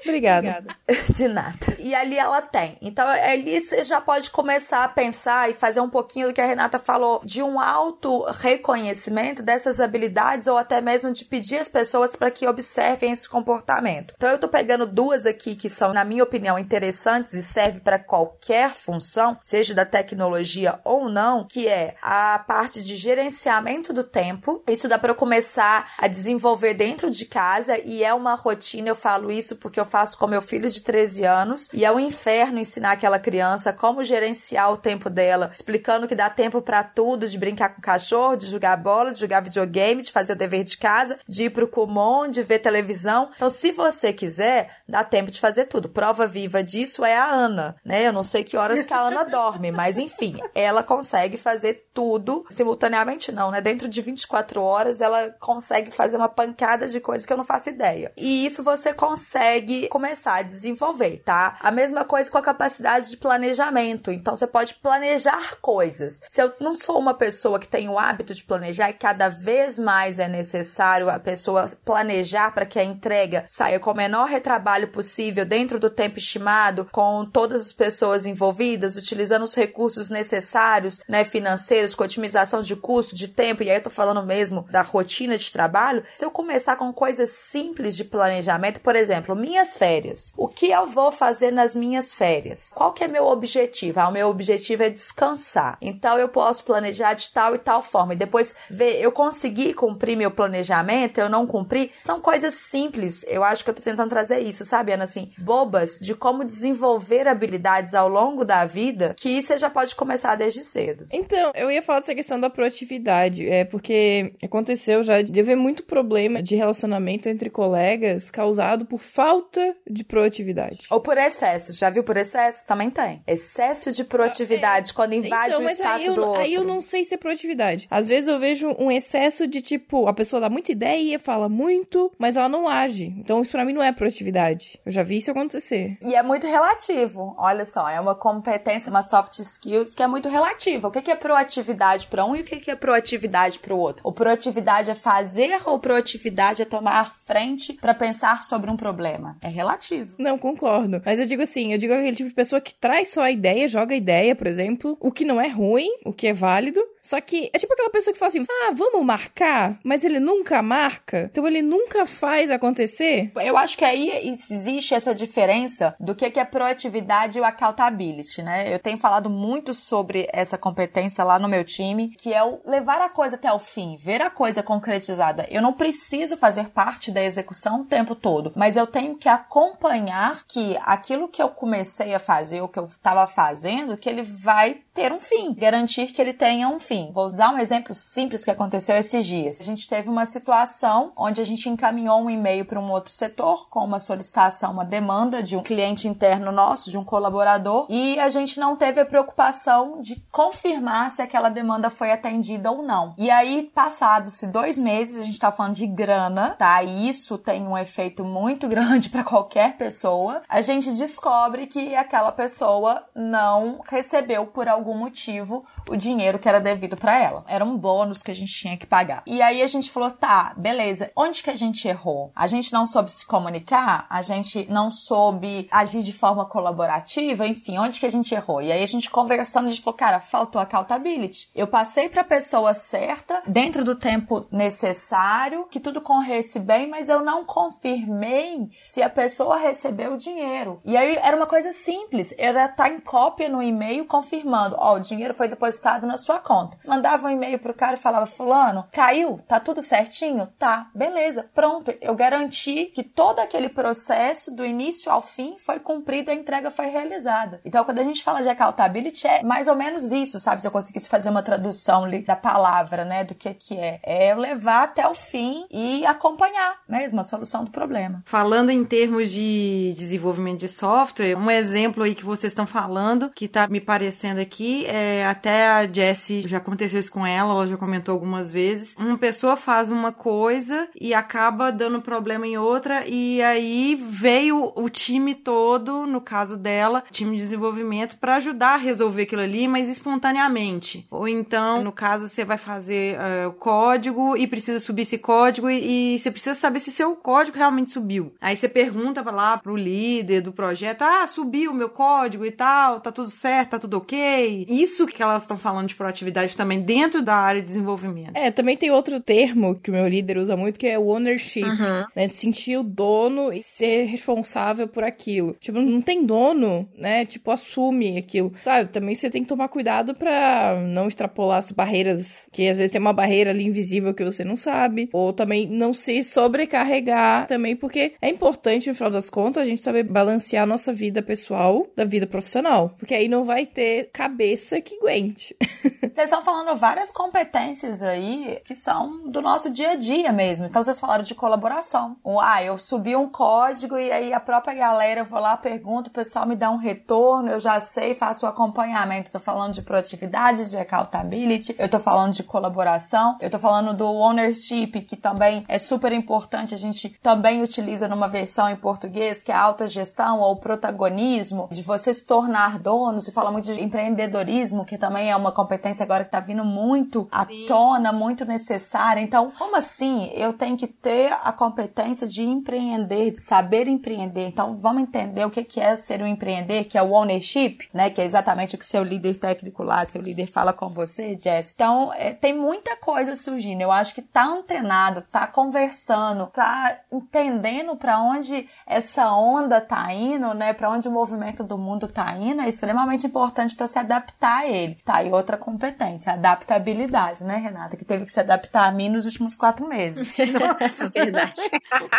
Obrigada. De nada. E ali ela tem. Então, ali você já pode começar a pensar e fazer um pouquinho do que a Renata falou, de um auto reconhecimento dessas habilidades ou até mesmo de pedir às pessoas para que observem esse comportamento. Então, eu tô pegando duas aqui que são, na minha opinião, interessantes e servem para qualquer função, seja da tecnologia ou não, que é a parte de gerenciamento do tempo. Isso dá para começar a desenvolver dentro de casa e é uma rotina, eu falo isso porque eu faço com meu filho de 13 anos e é um inferno ensinar aquela criança como gerenciar o tempo dela, explicando que dá tempo para tudo, de brincar com o cachorro, de jogar bola, de jogar videogame, de fazer o dever de casa, de ir pro Kumon, de ver televisão. Então, se você quiser, dá tempo de fazer tudo. Prova viva disso é a Ana, né? Eu não sei que horas que a Ana dorme, mas enfim, ela consegue fazer tudo simultaneamente não, né? Dentro de 24 horas ela consegue fazer uma pancada de coisas que eu não faço ideia. E isso você consegue começar a desenvolver, tá? A mesma coisa com a capacidade de planejamento. Então você pode planejar coisas. Se eu não sou uma pessoa que tem o hábito de planejar e cada vez mais é necessário a pessoa planejar para que a entrega saia com o menor retrabalho possível dentro do tempo estimado, com todas as pessoas envolvidas, utilizando os recursos necessários, né, financeiros, com otimização de custo, de tempo, e aí eu tô falando mesmo da rotina de trabalho. Se eu começar com coisas simples de planejamento, por exemplo, minhas férias. O que eu vou fazer nas minhas férias? Qual que é meu objetivo? Ah, o meu objetivo é descansar. Então eu posso planejar de tal e tal forma e depois ver eu consegui cumprir meu planejamento, eu não cumpri. São coisas simples. Eu acho que eu tô tentando trazer isso, sabe, Ana, assim, bobas de como desenvolver habilidades ao longo da vida que você já pode começar desde cedo. Então, eu ia falar dessa questão da proatividade, é porque aconteceu já de haver muito problema de relacionamento entre colegas causado por falta de proatividade. Ou por excesso. Já viu por excesso? Também tem. Excesso de proatividade, quando invade Então, o mas espaço eu, do outro. aí eu não sei se é proatividade. Às vezes eu vejo um excesso de tipo, a pessoa dá muita ideia, fala muito, mas ela não age. Então isso pra mim não é proatividade. Eu já vi isso acontecer. E é muito relativo. Olha só, é uma competência, uma soft skills que é muito relativa. O que é proatividade para um e o que que é proatividade para o outro? O proatividade é fazer ou proatividade é tomar frente para pensar sobre um problema? É relativo. Não, concordo. Mas eu digo assim, eu digo aquele tipo de pessoa que traz só a ideia, joga a ideia, por exemplo, o que não é ruim, o que é válido, Só que é tipo aquela pessoa que fala assim: ah, vamos marcar, mas ele nunca marca, então ele nunca faz acontecer. Eu acho que aí existe essa diferença do que é proatividade e o accountability, né? Eu tenho falado muito sobre essa competência lá no meu time, que é o levar a coisa até o fim, ver a coisa concretizada. Eu não preciso fazer parte da execução o tempo todo, mas eu tenho que acompanhar que aquilo que eu comecei a fazer, o que eu estava fazendo, que ele vai ter um fim, garantir que ele tenha um fim. Vou usar um exemplo simples que aconteceu esses dias. A gente teve uma situação onde a gente encaminhou um e-mail para um outro setor com uma solicitação, uma demanda de um cliente interno nosso, de um colaborador, e a gente não teve a preocupação de confirmar se aquela demanda foi atendida ou não. E aí, passados-se dois meses, a gente está falando de grana, tá? E isso tem um efeito muito grande para qualquer pessoa. A gente descobre que aquela pessoa não recebeu por algum algum motivo o dinheiro que era devido para ela. Era um bônus que a gente tinha que pagar. E aí a gente falou: tá, beleza, onde que a gente errou? A gente não soube se comunicar? A gente não soube agir de forma colaborativa? Enfim, onde que a gente errou? E aí a gente conversando, a gente falou: cara, faltou accountability. Eu passei para a pessoa certa, dentro do tempo necessário, que tudo corresse bem, mas eu não confirmei se a pessoa recebeu o dinheiro. E aí era uma coisa simples, era estar tá em cópia no e-mail confirmando falando, ó, oh, o dinheiro foi depositado na sua conta. Mandava um e-mail pro cara e falava, fulano, caiu? Tá tudo certinho? Tá, beleza, pronto. Eu garanti que todo aquele processo, do início ao fim, foi cumprido, a entrega foi realizada. Então, quando a gente fala de accountability, é mais ou menos isso, sabe? Se eu conseguisse fazer uma tradução da palavra, né, do que que é. É levar até o fim e acompanhar mesmo a solução do problema. Falando em termos de desenvolvimento de software, um exemplo aí que vocês estão falando, que tá me parecendo aqui aqui, é, até a Jessie já aconteceu isso com ela, ela já comentou algumas vezes. Uma pessoa faz uma coisa e acaba dando problema em outra, e aí veio o time todo, no caso dela, time de desenvolvimento, para ajudar a resolver aquilo ali, mas espontaneamente. Ou então, no caso, você vai fazer uh, o código e precisa subir esse código e, e, você precisa saber se seu código realmente subiu. Aí você pergunta para lá pro líder do projeto: ah, subiu o meu código e tal, tá tudo certo, tá tudo ok isso que elas estão falando de proatividade também dentro da área de desenvolvimento. É, também tem outro termo que o meu líder usa muito, que é o ownership, uhum. né? Sentir o dono e ser responsável por aquilo. Tipo, não tem dono, né? Tipo, assume aquilo. Claro, também você tem que tomar cuidado para não extrapolar as barreiras, que às vezes tem uma barreira ali invisível que você não sabe, ou também não se sobrecarregar também, porque é importante, no final das contas, a gente saber balancear a nossa vida pessoal da vida profissional, porque aí não vai ter cabeça que aguente. Vocês estão falando várias competências aí que são do nosso dia a dia mesmo. Então vocês falaram de colaboração. Ah, eu subi um código e aí a própria galera, eu vou lá, pergunto, o pessoal me dá um retorno, eu já sei, faço o acompanhamento. Tô falando de produtividade, de accountability, eu tô falando de colaboração, eu tô falando do ownership, que também é super importante, a gente também utiliza numa versão em português, que é a alta gestão ou protagonismo, de você se tornar dono, se fala muito de empreendedor empreendedorismo, que também é uma competência agora que está vindo muito à tona, muito necessária. Então, como assim eu tenho que ter a competência de empreender, de saber empreender? Então, vamos entender o que é ser um empreender, que é o ownership, né? Que é exatamente o que seu líder técnico lá, seu líder fala com você, Jess. Então, é, tem muita coisa surgindo. Eu acho que tá antenado, tá conversando, tá entendendo para onde essa onda tá indo, né? Para onde o movimento do mundo tá indo, é extremamente importante para se adaptar a ele. Tá aí outra competência, adaptabilidade, né, Renata? Que teve que se adaptar a mim nos últimos quatro meses. Nossa, verdade.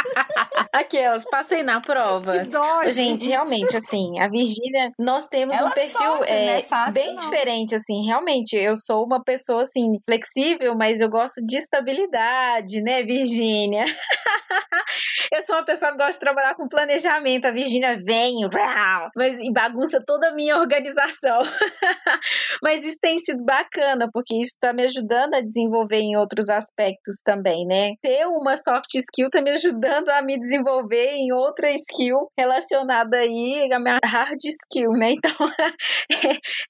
Aquelas, passei na prova. Que dó, gente, realmente, assim, a Virgínia, nós temos Ela um perfil sofre, é, né? Fácil, bem não. diferente, assim, realmente. Eu sou uma pessoa, assim, flexível, mas eu gosto de estabilidade, né, Virgínia? eu sou uma pessoa que gosta de trabalhar com planejamento. A Virgínia vem, mas e bagunça toda a minha organização. Mas isso tem sido bacana, porque isso está me ajudando a desenvolver em outros aspectos também, né? Ter uma soft skill está me ajudando a me desenvolver em outra skill relacionada aí à minha hard skill, né? Então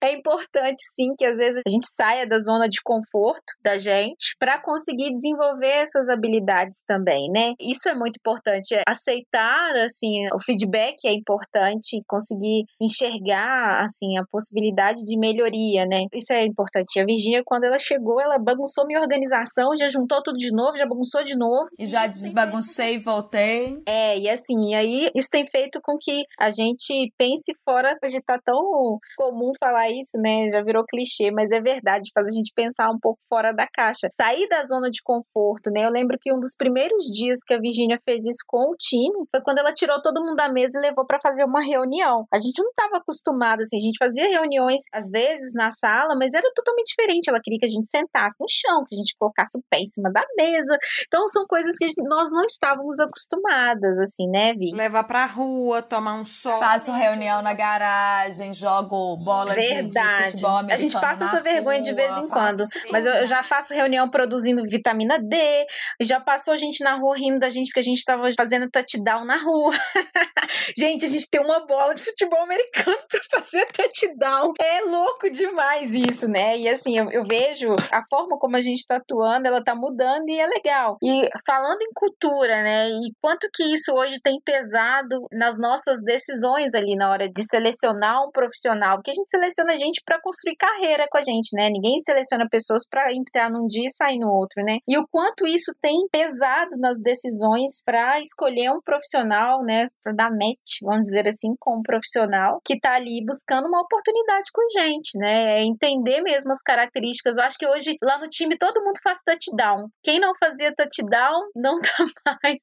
é, é importante sim que às vezes a gente saia da zona de conforto da gente para conseguir desenvolver essas habilidades também, né? Isso é muito importante, é aceitar assim o feedback é importante, conseguir enxergar assim a possibilidade de melhoria, né? Isso é importante. A Virginia, quando ela chegou, ela bagunçou minha organização, já juntou tudo de novo, já bagunçou de novo. E já desbaguncei e voltei. É, e assim, e aí isso tem feito com que a gente pense fora. Hoje tá tão comum falar isso, né? Já virou clichê, mas é verdade, faz a gente pensar um pouco fora da caixa. Sair da zona de conforto, né? Eu lembro que um dos primeiros dias que a Virginia fez isso com o time foi quando ela tirou todo mundo da mesa e levou para fazer uma reunião. A gente não estava acostumado assim, a gente fazia reuniões às vezes na sala, mas era totalmente diferente. Ela queria que a gente sentasse no chão, que a gente colocasse o pé em cima da mesa. Então são coisas que nós não estávamos acostumadas assim, né, Vi? Levar pra rua, tomar um sol. Faço reunião na garagem, jogo bola Verdade. de, de futebol americano A gente passa essa vergonha de rua, vez em quando. isso Mas eu, eu já faço reunião produzindo vitamina D. Já passou gente na rua rindo da gente porque a gente tava fazendo touchdown na rua. gente, a gente tem uma bola de futebol americano pra fazer touchdown. É louco demais isso, né? E assim, eu, eu vejo a forma como a gente tá atuando, ela tá mudando e é legal. E falando em cultura, né? E quanto que isso hoje tem pesado nas nossas decisões ali na hora de selecionar um profissional, porque a gente seleciona gente para construir carreira com a gente, né? Ninguém seleciona pessoas para entrar num dia e sair no outro, né? E o quanto isso tem pesado nas decisões para escolher um profissional, né? Para dar match, vamos dizer assim, com um profissional que tá ali buscando uma oportunidade com a gente, né? É entender mesmo as características. Eu acho que hoje lá no time todo mundo faz touchdown. Quem não fazia touchdown não tá mais.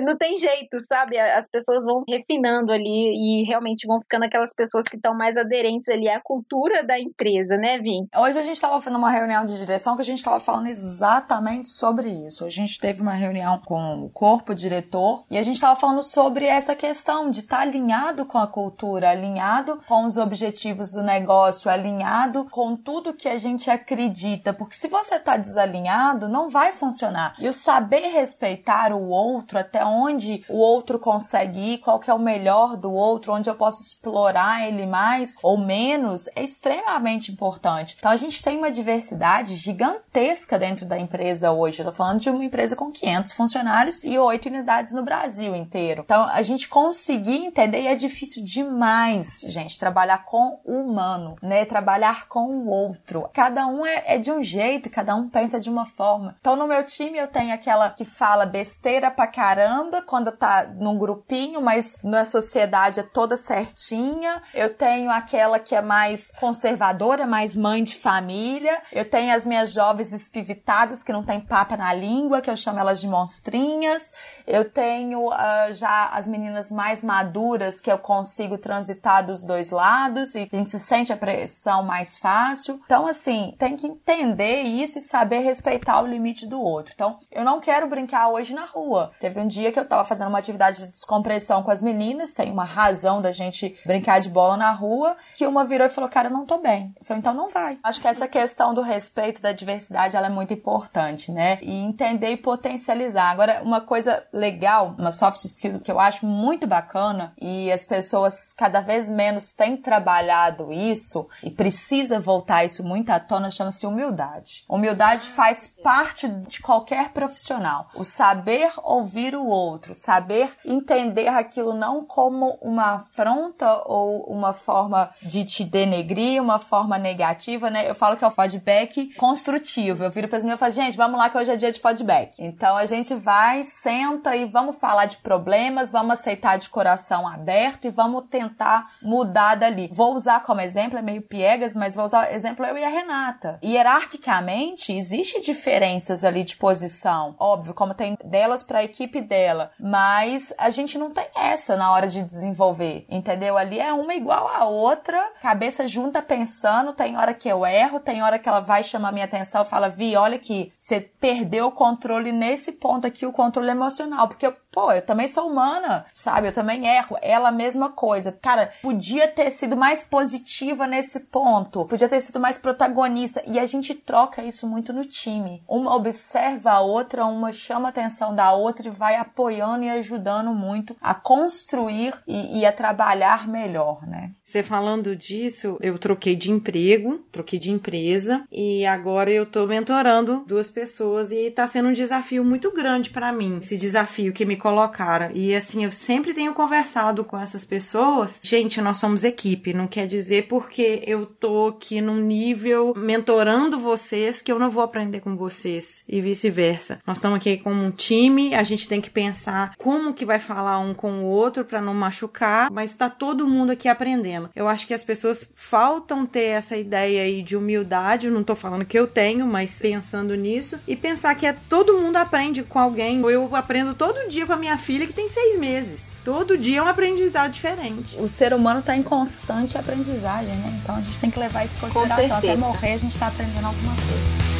Não tem jeito, sabe? As pessoas vão refinando ali e realmente vão ficando aquelas pessoas que estão mais aderentes ali à cultura da empresa, né, Vim? Hoje a gente estava fazendo uma reunião de direção que a gente estava falando exatamente sobre isso. A gente teve uma reunião com o corpo diretor e a gente estava falando sobre essa questão de estar tá alinhado com a cultura, alinhado com os objetivos do negócio, alinhado com tudo que a gente acredita. Porque se você está desalinhado, não vai funcionar. E o saber respeitar o outro, até onde o outro consegue ir, qual que é o melhor do outro, onde eu posso explorar ele mais ou menos, é extremamente importante. Então a gente tem uma diversidade gigantesca dentro da empresa hoje. Eu tô falando de uma empresa com 500 funcionários e 8 unidades no Brasil inteiro. Então a gente conseguir entender e é difícil demais, gente, trabalhar com o humano, né? Trabalhar com o outro. Cada um é, é de um jeito, cada um pensa de uma forma. Então no meu time eu tenho aquela que fala besteira pra caramba quando tá num grupinho, mas na sociedade é toda certinha. Eu tenho aquela que é mais conservadora, mais mãe de família. Eu tenho as minhas jovens espivitadas que não tem papa na língua, que eu chamo elas de monstrinhas. Eu tenho uh, já as meninas mais maduras que eu consigo transitar dos dois lados e a gente se sente a pressão mais fácil. Então, assim, tem que entender isso e saber respeitar o limite do outro. Então, eu não quero brincar hoje na rua. Teve um dia que eu tava fazendo uma atividade de descompressão com as meninas, tem uma razão da gente brincar de bola na rua, que uma virou e falou, cara, eu não tô bem. Eu falei, então não vai. Acho que essa questão do respeito, da diversidade, ela é muito importante, né? E entender e potencializar. Agora, uma coisa legal, uma soft skill que eu acho muito bacana e as pessoas cada vez menos têm trabalhado isso e precisa voltar isso muito à tona, chama-se humildade. Humildade faz parte de qualquer profissional. O saber ouvir o outro, saber entender aquilo não como uma afronta ou uma forma de te denegrir, uma forma negativa, né? Eu falo que é o feedback construtivo. Eu viro para as meninas e falo, gente, vamos lá que hoje é dia de feedback. Então a gente vai, senta e vamos falar de problemas, vamos aceitar de coração aberto e vamos tentar mudar dali. Vou usar como exemplo, é meio piegas, mas vou usar exemplo eu e a Renata. Hierarquicamente, existe diferenças ali de posição. Óbvio, como tem delas para a equipe dela, mas a gente não tem essa na hora de desenvolver, entendeu? Ali é uma igual a outra, cabeça junta pensando, tem hora que eu erro, tem hora que ela vai chamar minha atenção fala, Vi, olha aqui, você perdeu o controle nesse ponto aqui, o controle emocional, porque eu pô, eu também sou humana, sabe? Eu também erro. Ela, a mesma coisa. Cara, podia ter sido mais positiva nesse ponto, podia ter sido mais protagonista. E a gente troca isso muito no time. Uma observa a outra, uma chama a atenção da outra e vai apoiando e ajudando muito a construir e, e a trabalhar melhor, né? Você falando disso, eu troquei de emprego, troquei de empresa e agora eu tô mentorando duas pessoas e tá sendo um desafio muito grande para mim. Esse desafio que me colocaram. E assim, eu sempre tenho conversado com essas pessoas. Gente, nós somos equipe. Não quer dizer porque eu tô aqui num nível mentorando vocês que eu não vou aprender com vocês e vice-versa. Nós estamos aqui como um time, a gente tem que pensar como que vai falar um com o outro para não machucar, mas tá todo mundo aqui aprendendo. Eu acho que as pessoas faltam ter essa ideia aí de humildade, eu não tô falando que eu tenho, mas pensando nisso e pensar que é todo mundo aprende com alguém. Eu aprendo todo dia com a minha filha que tem seis meses. Todo dia é um aprendizado diferente. O ser humano tá em constante aprendizagem, né? Então a gente tem que levar isso em consideração. Até morrer a gente tá aprendendo alguma coisa.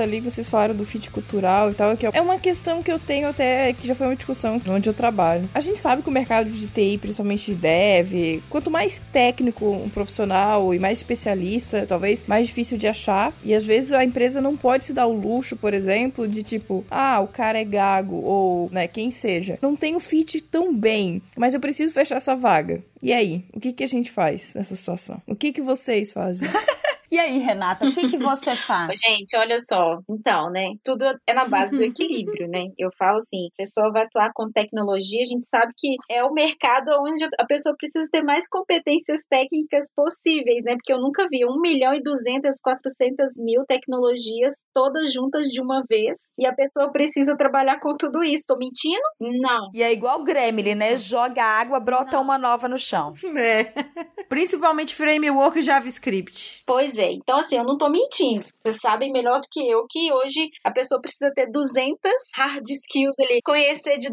Ali, vocês falaram do fit cultural e tal, que é uma questão que eu tenho até, que já foi uma discussão onde eu trabalho. A gente sabe que o mercado de TI, principalmente de dev, quanto mais técnico um profissional e mais especialista, talvez mais difícil de achar. E às vezes a empresa não pode se dar o luxo, por exemplo, de tipo, ah, o cara é gago, ou, né, quem seja. Não tem o fit tão bem, mas eu preciso fechar essa vaga. E aí, o que, que a gente faz nessa situação? O que, que vocês fazem? E aí, Renata, o que, que você faz? Gente, olha só. Então, né? Tudo é na base do equilíbrio, né? Eu falo assim: a pessoa vai atuar com tecnologia, a gente sabe que é o mercado onde a pessoa precisa ter mais competências técnicas possíveis, né? Porque eu nunca vi 1 milhão e 200, 400 mil tecnologias todas juntas de uma vez e a pessoa precisa trabalhar com tudo isso. Tô mentindo? Não. E é igual o Gremlin, né? Joga água, brota uma nova no chão. É. Principalmente framework e JavaScript. Pois é. Então, assim, eu não tô mentindo. Vocês sabem melhor do que eu que hoje a pessoa precisa ter 200 hard skills ali. Conhecer de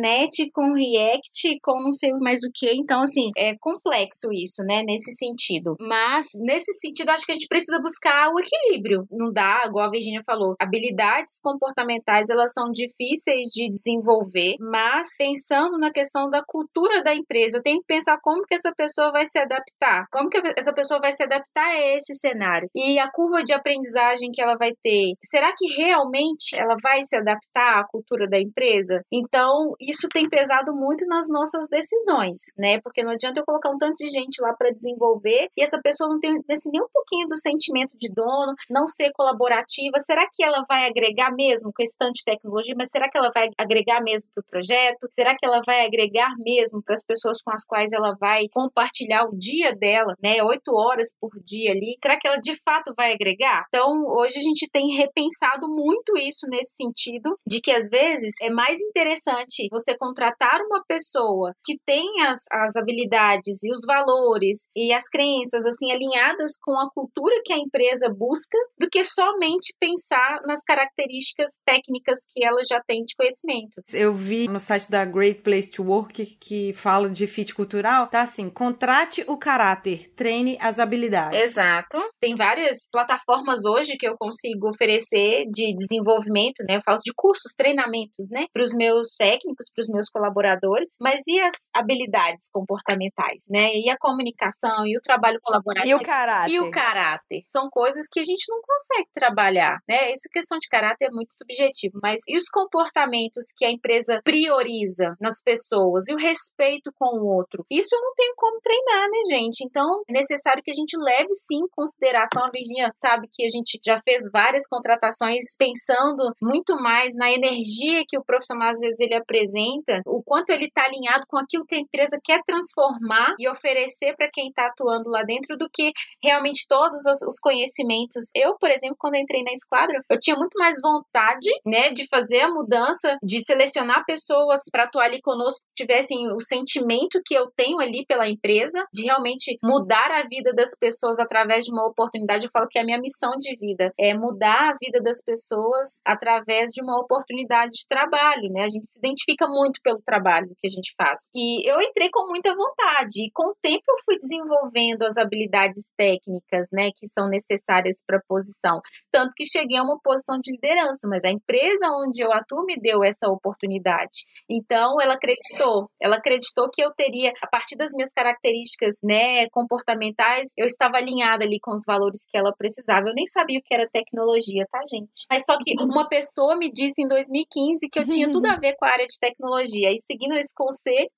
.NET com React, com não sei mais o que. Então, assim, é complexo isso, né? Nesse sentido. Mas, nesse sentido, acho que a gente precisa buscar o equilíbrio. Não dá, igual a Virginia falou, habilidades comportamentais, elas são difíceis de desenvolver, mas pensando na questão da cultura da empresa, eu tenho que pensar como que essa pessoa vai se adaptar. Como que essa pessoa vai se adaptar a esse cenário? E a curva de aprendizagem que ela vai ter, será que realmente ela vai se adaptar à cultura da empresa? Então, isso tem pesado muito nas nossas decisões, né? Porque não adianta eu colocar um tanto de gente lá para desenvolver e essa pessoa não tem assim, nem um pouquinho do sentimento de dono, não ser colaborativa. Será que ela vai agregar mesmo com esse tanto de tecnologia? Mas será que ela vai agregar mesmo para o projeto? Será que ela vai agregar mesmo para as pessoas com as quais ela vai compartilhar o dia dela, né? Oito horas por dia ali. Será que ela de fato vai agregar? Então, hoje a gente tem repensado muito isso nesse sentido, de que às vezes é mais interessante você contratar uma pessoa que tem as, as habilidades e os valores e as crenças assim alinhadas com a cultura que a empresa busca, do que somente pensar nas características técnicas que ela já tem de conhecimento. Eu vi no site da Great Place to Work que fala de fit cultural, tá assim, contrate o caráter, treine as habilidades. Exato. Tem várias plataformas hoje que eu consigo oferecer de desenvolvimento, né? Eu falo de cursos, treinamentos, né? Para os meus técnicos, para os meus colaboradores. Mas e as habilidades comportamentais, né? E a comunicação, e o trabalho colaborativo. E o caráter? E o caráter. São coisas que a gente não consegue trabalhar, né? Essa questão de caráter é muito subjetivo, mas e os comportamentos que a empresa prioriza nas pessoas e o respeito com o outro? Isso eu não tenho como treinar, né, gente? Então, é necessário que a gente leve sim em consideração. A Virginia sabe que a gente já fez várias contratações pensando muito mais na energia que o profissional às vezes ele apresenta, o quanto ele está alinhado com aquilo que a empresa quer transformar e oferecer para quem está atuando lá dentro do que realmente todos os, os conhecimentos. Eu, por exemplo, quando entrei na esquadra, eu tinha muito mais vontade, né, de fazer a mudança, de selecionar pessoas para atuar ali conosco que tivessem o sentimento que eu tenho ali pela empresa, de realmente mudar a vida das pessoas através de uma oportunidade. Eu falo que é a minha missão de vida é mudar a vida das pessoas através de uma oportunidade de trabalho, né? A gente se identifica muito pelo trabalho que a gente faz. E eu entrei com muita vontade e com o tempo eu fui desenvolvendo as habilidades técnicas, né, que são necessárias para a posição. Tanto que cheguei a uma posição de liderança, mas a empresa onde eu atuo me deu essa oportunidade. Então, ela acreditou, ela acreditou que eu teria, a partir das minhas características, né, comportamentais, eu estava alinhada ali com os valores que ela precisava. Eu nem sabia o que era tecnologia, tá, gente? Mas só que uma pessoa me disse em 2015 que eu tinha tudo a ver com a área de tecnologia. E seguindo esse conselho.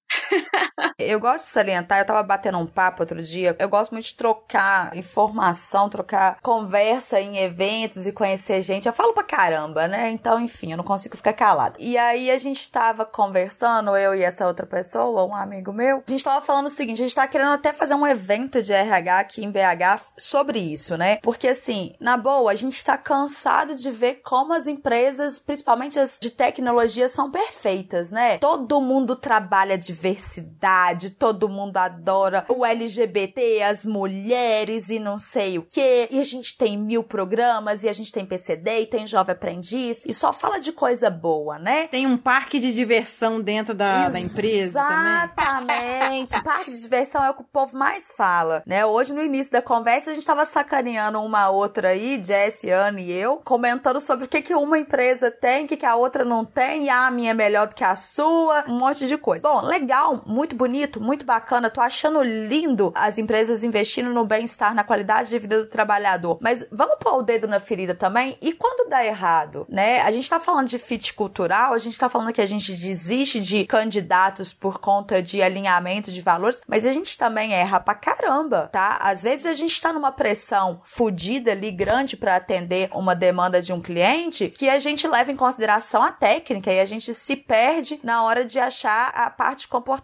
Eu gosto de salientar, eu tava batendo um papo outro dia. Eu gosto muito de trocar informação, trocar conversa em eventos e conhecer gente. Eu falo pra caramba, né? Então, enfim, eu não consigo ficar calada. E aí a gente tava conversando, eu e essa outra pessoa, um amigo meu. A gente tava falando o seguinte: a gente tá querendo até fazer um evento de RH aqui em BH sobre isso, né? Porque assim, na boa, a gente tá cansado de ver como as empresas, principalmente as de tecnologia, são perfeitas, né? Todo mundo trabalha diversidade, todo mundo adora o LGBT, as mulheres e não sei o que. E a gente tem mil programas, e a gente tem PCD, e tem Jovem Aprendiz, e só fala de coisa boa, né? Tem um parque de diversão dentro da, da empresa também. Exatamente. parque de diversão é o que o povo mais fala, né? Hoje, no início da conversa, a gente tava sacaneando uma outra aí, Jess, Anne e eu, comentando sobre o que, que uma empresa tem, o que, que a outra não tem, e a minha é melhor do que a sua, um monte de coisa. Bom, legal, muito bonito, muito bacana, tô achando lindo as empresas investindo no bem-estar, na qualidade de vida do trabalhador. Mas vamos pôr o dedo na ferida também? E quando dá errado, né? A gente tá falando de fit cultural, a gente tá falando que a gente desiste de candidatos por conta de alinhamento de valores, mas a gente também erra pra caramba, tá? Às vezes a gente tá numa pressão fodida ali, grande para atender uma demanda de um cliente, que a gente leva em consideração a técnica e a gente se perde na hora de achar a parte comportamental.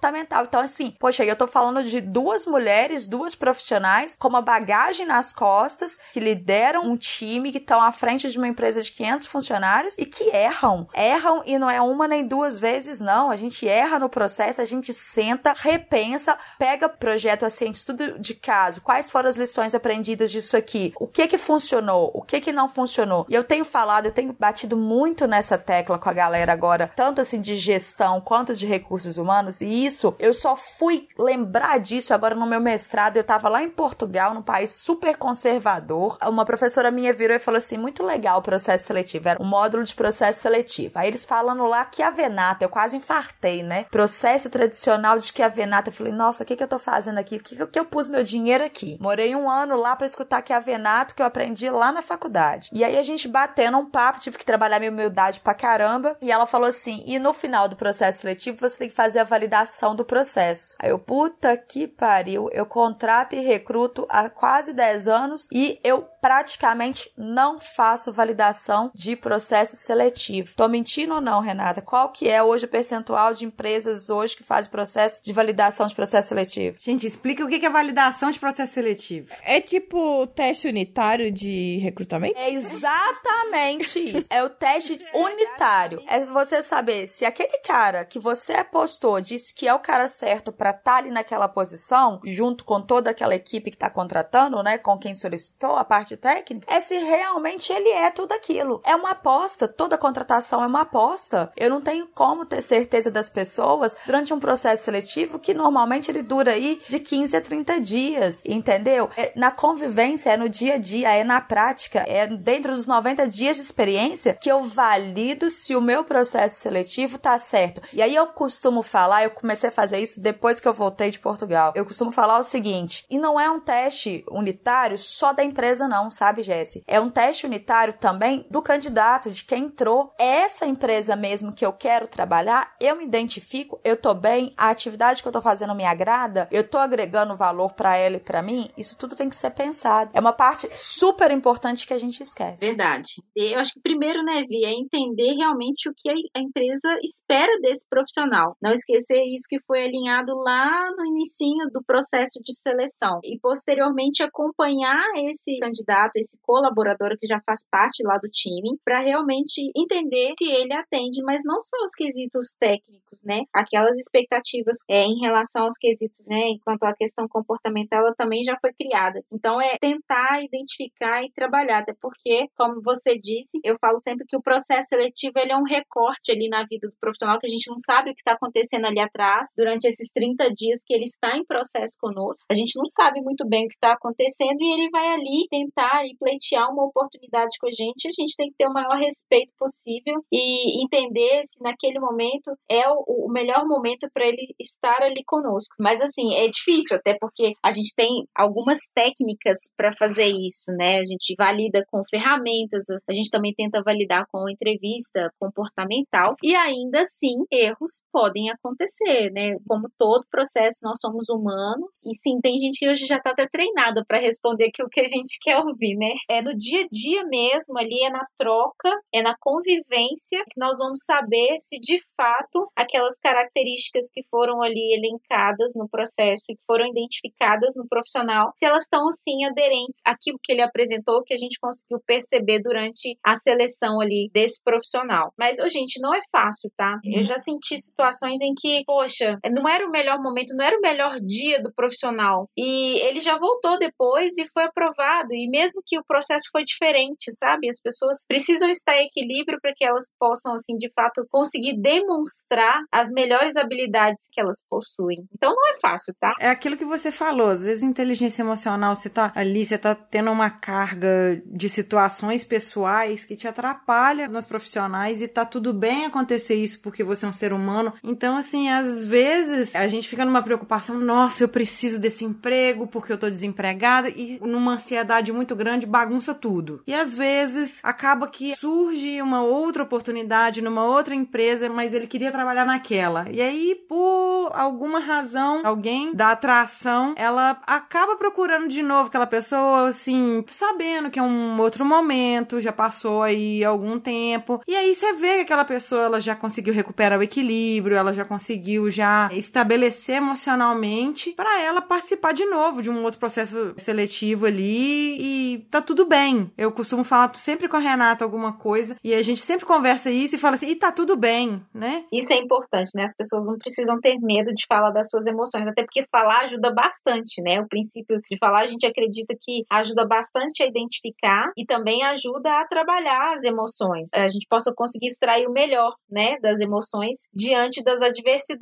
Então, assim, poxa, eu tô falando de duas mulheres, duas profissionais com uma bagagem nas costas, que lideram um time, que estão à frente de uma empresa de 500 funcionários e que erram. Erram e não é uma nem duas vezes, não. A gente erra no processo, a gente senta, repensa, pega projeto assim, estudo de caso, quais foram as lições aprendidas disso aqui, o que que funcionou, o que que não funcionou. E eu tenho falado, eu tenho batido muito nessa tecla com a galera agora, tanto assim de gestão quanto de recursos humanos, e isso eu só fui lembrar disso agora no meu mestrado. Eu tava lá em Portugal, num país super conservador. Uma professora minha virou e falou assim: muito legal o processo seletivo, era um módulo de processo seletivo. Aí eles falando lá que a Venata, eu quase infartei, né? Processo tradicional de que a Venata. Eu falei, nossa, o que, que eu tô fazendo aqui? O que, que eu pus meu dinheiro aqui? Morei um ano lá para escutar que a Venato, que eu aprendi lá na faculdade. E aí a gente batendo um papo, tive que trabalhar minha humildade pra caramba. E ela falou assim: e no final do processo seletivo você tem que fazer a validação do processo. Aí eu, puta que pariu, eu contrato e recruto há quase 10 anos e eu praticamente não faço validação de processo seletivo. Tô mentindo ou não, Renata? Qual que é hoje o percentual de empresas hoje que fazem processo de validação de processo seletivo? Gente, explica o que é validação de processo seletivo. É tipo teste unitário de recrutamento? É exatamente isso. É o teste unitário. É você saber se aquele cara que você apostou disse que é o cara certo para estar tá ali naquela posição, junto com toda aquela equipe que tá contratando, né, com quem solicitou a parte técnica, é se realmente ele é tudo aquilo. É uma aposta, toda contratação é uma aposta. Eu não tenho como ter certeza das pessoas durante um processo seletivo que normalmente ele dura aí de 15 a 30 dias, entendeu? É na convivência, é no dia a dia, é na prática, é dentro dos 90 dias de experiência que eu valido se o meu processo seletivo tá certo. E aí eu costumo falar, eu comecei a fazer isso depois que eu voltei de Portugal. Eu costumo falar o seguinte, e não é um teste unitário só da empresa não, sabe, Jesse? É um teste unitário também do candidato, de quem entrou. Essa empresa mesmo que eu quero trabalhar, eu me identifico, eu tô bem, a atividade que eu tô fazendo me agrada, eu tô agregando valor para ela e para mim, isso tudo tem que ser pensado. É uma parte super importante que a gente esquece. Verdade. Eu acho que primeiro, né, Vi, é entender realmente o que a empresa espera desse profissional. Não esquecer isso que foi alinhado lá no início do processo de seleção e posteriormente acompanhar esse candidato, esse colaborador que já faz parte lá do time, para realmente entender se ele atende, mas não só os quesitos técnicos, né? Aquelas expectativas é, em relação aos quesitos, né? Enquanto a questão comportamental, ela também já foi criada. Então é tentar identificar e trabalhar, até porque, como você disse, eu falo sempre que o processo seletivo ele é um recorte ali na vida do profissional que a gente não sabe o que está acontecendo ali atrás durante esses 30 dias que ele está em processo conosco. A gente não sabe muito bem o que está acontecendo e ele vai ali tentar e pleitear uma oportunidade com a gente a gente tem que ter o maior respeito possível e entender se naquele momento é o melhor momento para ele estar ali conosco. Mas assim, é difícil, até porque a gente tem algumas técnicas para fazer isso, né? A gente valida com ferramentas, a gente também tenta validar com entrevista comportamental e ainda assim erros podem acontecer, né? Como todo processo, nós somos humanos e sim, tem gente que hoje já está até treinada para responder aquilo que a gente quer ouvir, né? É no dia a dia mesmo, ali é na troca, é na convivência que nós vamos saber se de fato aquelas características que foram ali elencadas no processo e que foram identificadas no profissional, se elas estão sim aderentes àquilo que ele apresentou, que a gente conseguiu perceber durante a seleção ali desse profissional. Mas, oh, gente, não é fácil, tá? Eu uhum. já senti situações em que, poxa, não era o melhor momento, não era o melhor dia do profissional. E ele já voltou depois e foi aprovado. E mesmo que o processo foi diferente, sabe? As pessoas precisam estar em equilíbrio para que elas possam, assim, de fato, conseguir demonstrar as melhores habilidades que elas possuem. Então não é fácil, tá? É aquilo que você falou. Às vezes, inteligência emocional, você tá ali, você tá tendo uma carga de situações pessoais que te atrapalha nas profissionais e tá tudo bem acontecer isso porque você é um ser humano. Então, assim, às vezes a gente fica numa preocupação, nossa, eu preciso desse emprego porque eu tô desempregada e numa ansiedade muito grande bagunça tudo. E às vezes acaba que surge uma outra oportunidade numa outra empresa, mas ele queria trabalhar naquela. E aí, por alguma razão, alguém da atração, ela acaba procurando de novo aquela pessoa, assim, sabendo que é um outro momento, já passou aí algum tempo. E aí você vê que aquela pessoa, ela já conseguiu recuperar o equilíbrio, ela já conseguiu já estabelecer emocionalmente para ela participar de novo de um outro processo seletivo ali e tá tudo bem. Eu costumo falar sempre com a Renata alguma coisa e a gente sempre conversa isso e fala assim, e tá tudo bem, né? Isso é importante, né? As pessoas não precisam ter medo de falar das suas emoções, até porque falar ajuda bastante, né? O princípio de falar, a gente acredita que ajuda bastante a identificar e também ajuda a trabalhar as emoções. A gente possa conseguir extrair o melhor, né, das emoções diante das adversidades,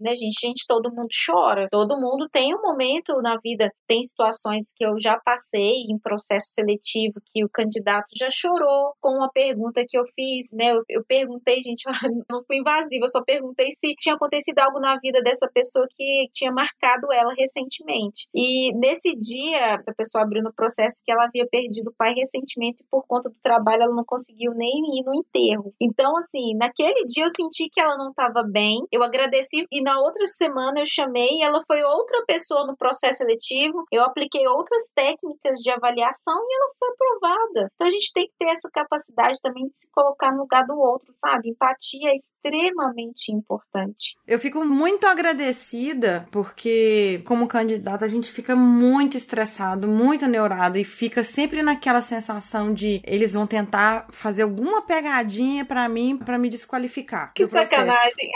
né, gente? Gente, todo mundo chora, todo mundo tem um momento na vida, tem situações que eu já passei em processo seletivo que o candidato já chorou com uma pergunta que eu fiz, né? Eu, eu perguntei, gente, eu não fui invasiva, eu só perguntei se tinha acontecido algo na vida dessa pessoa que tinha marcado ela recentemente. E nesse dia, essa pessoa abriu no processo que ela havia perdido o pai recentemente e por conta do trabalho ela não conseguiu nem ir no enterro. Então, assim, naquele dia eu senti que ela não estava bem, eu agradeci e na outra semana eu chamei e ela foi outra pessoa no processo seletivo, eu apliquei outras técnicas de avaliação e ela foi aprovada. Então a gente tem que ter essa capacidade também de se colocar no lugar do outro, sabe? Empatia é extremamente importante. Eu fico muito agradecida porque, como candidata, a gente fica muito estressado, muito neurado e fica sempre naquela sensação de eles vão tentar fazer alguma pegadinha para mim para me desqualificar. Que sacanagem.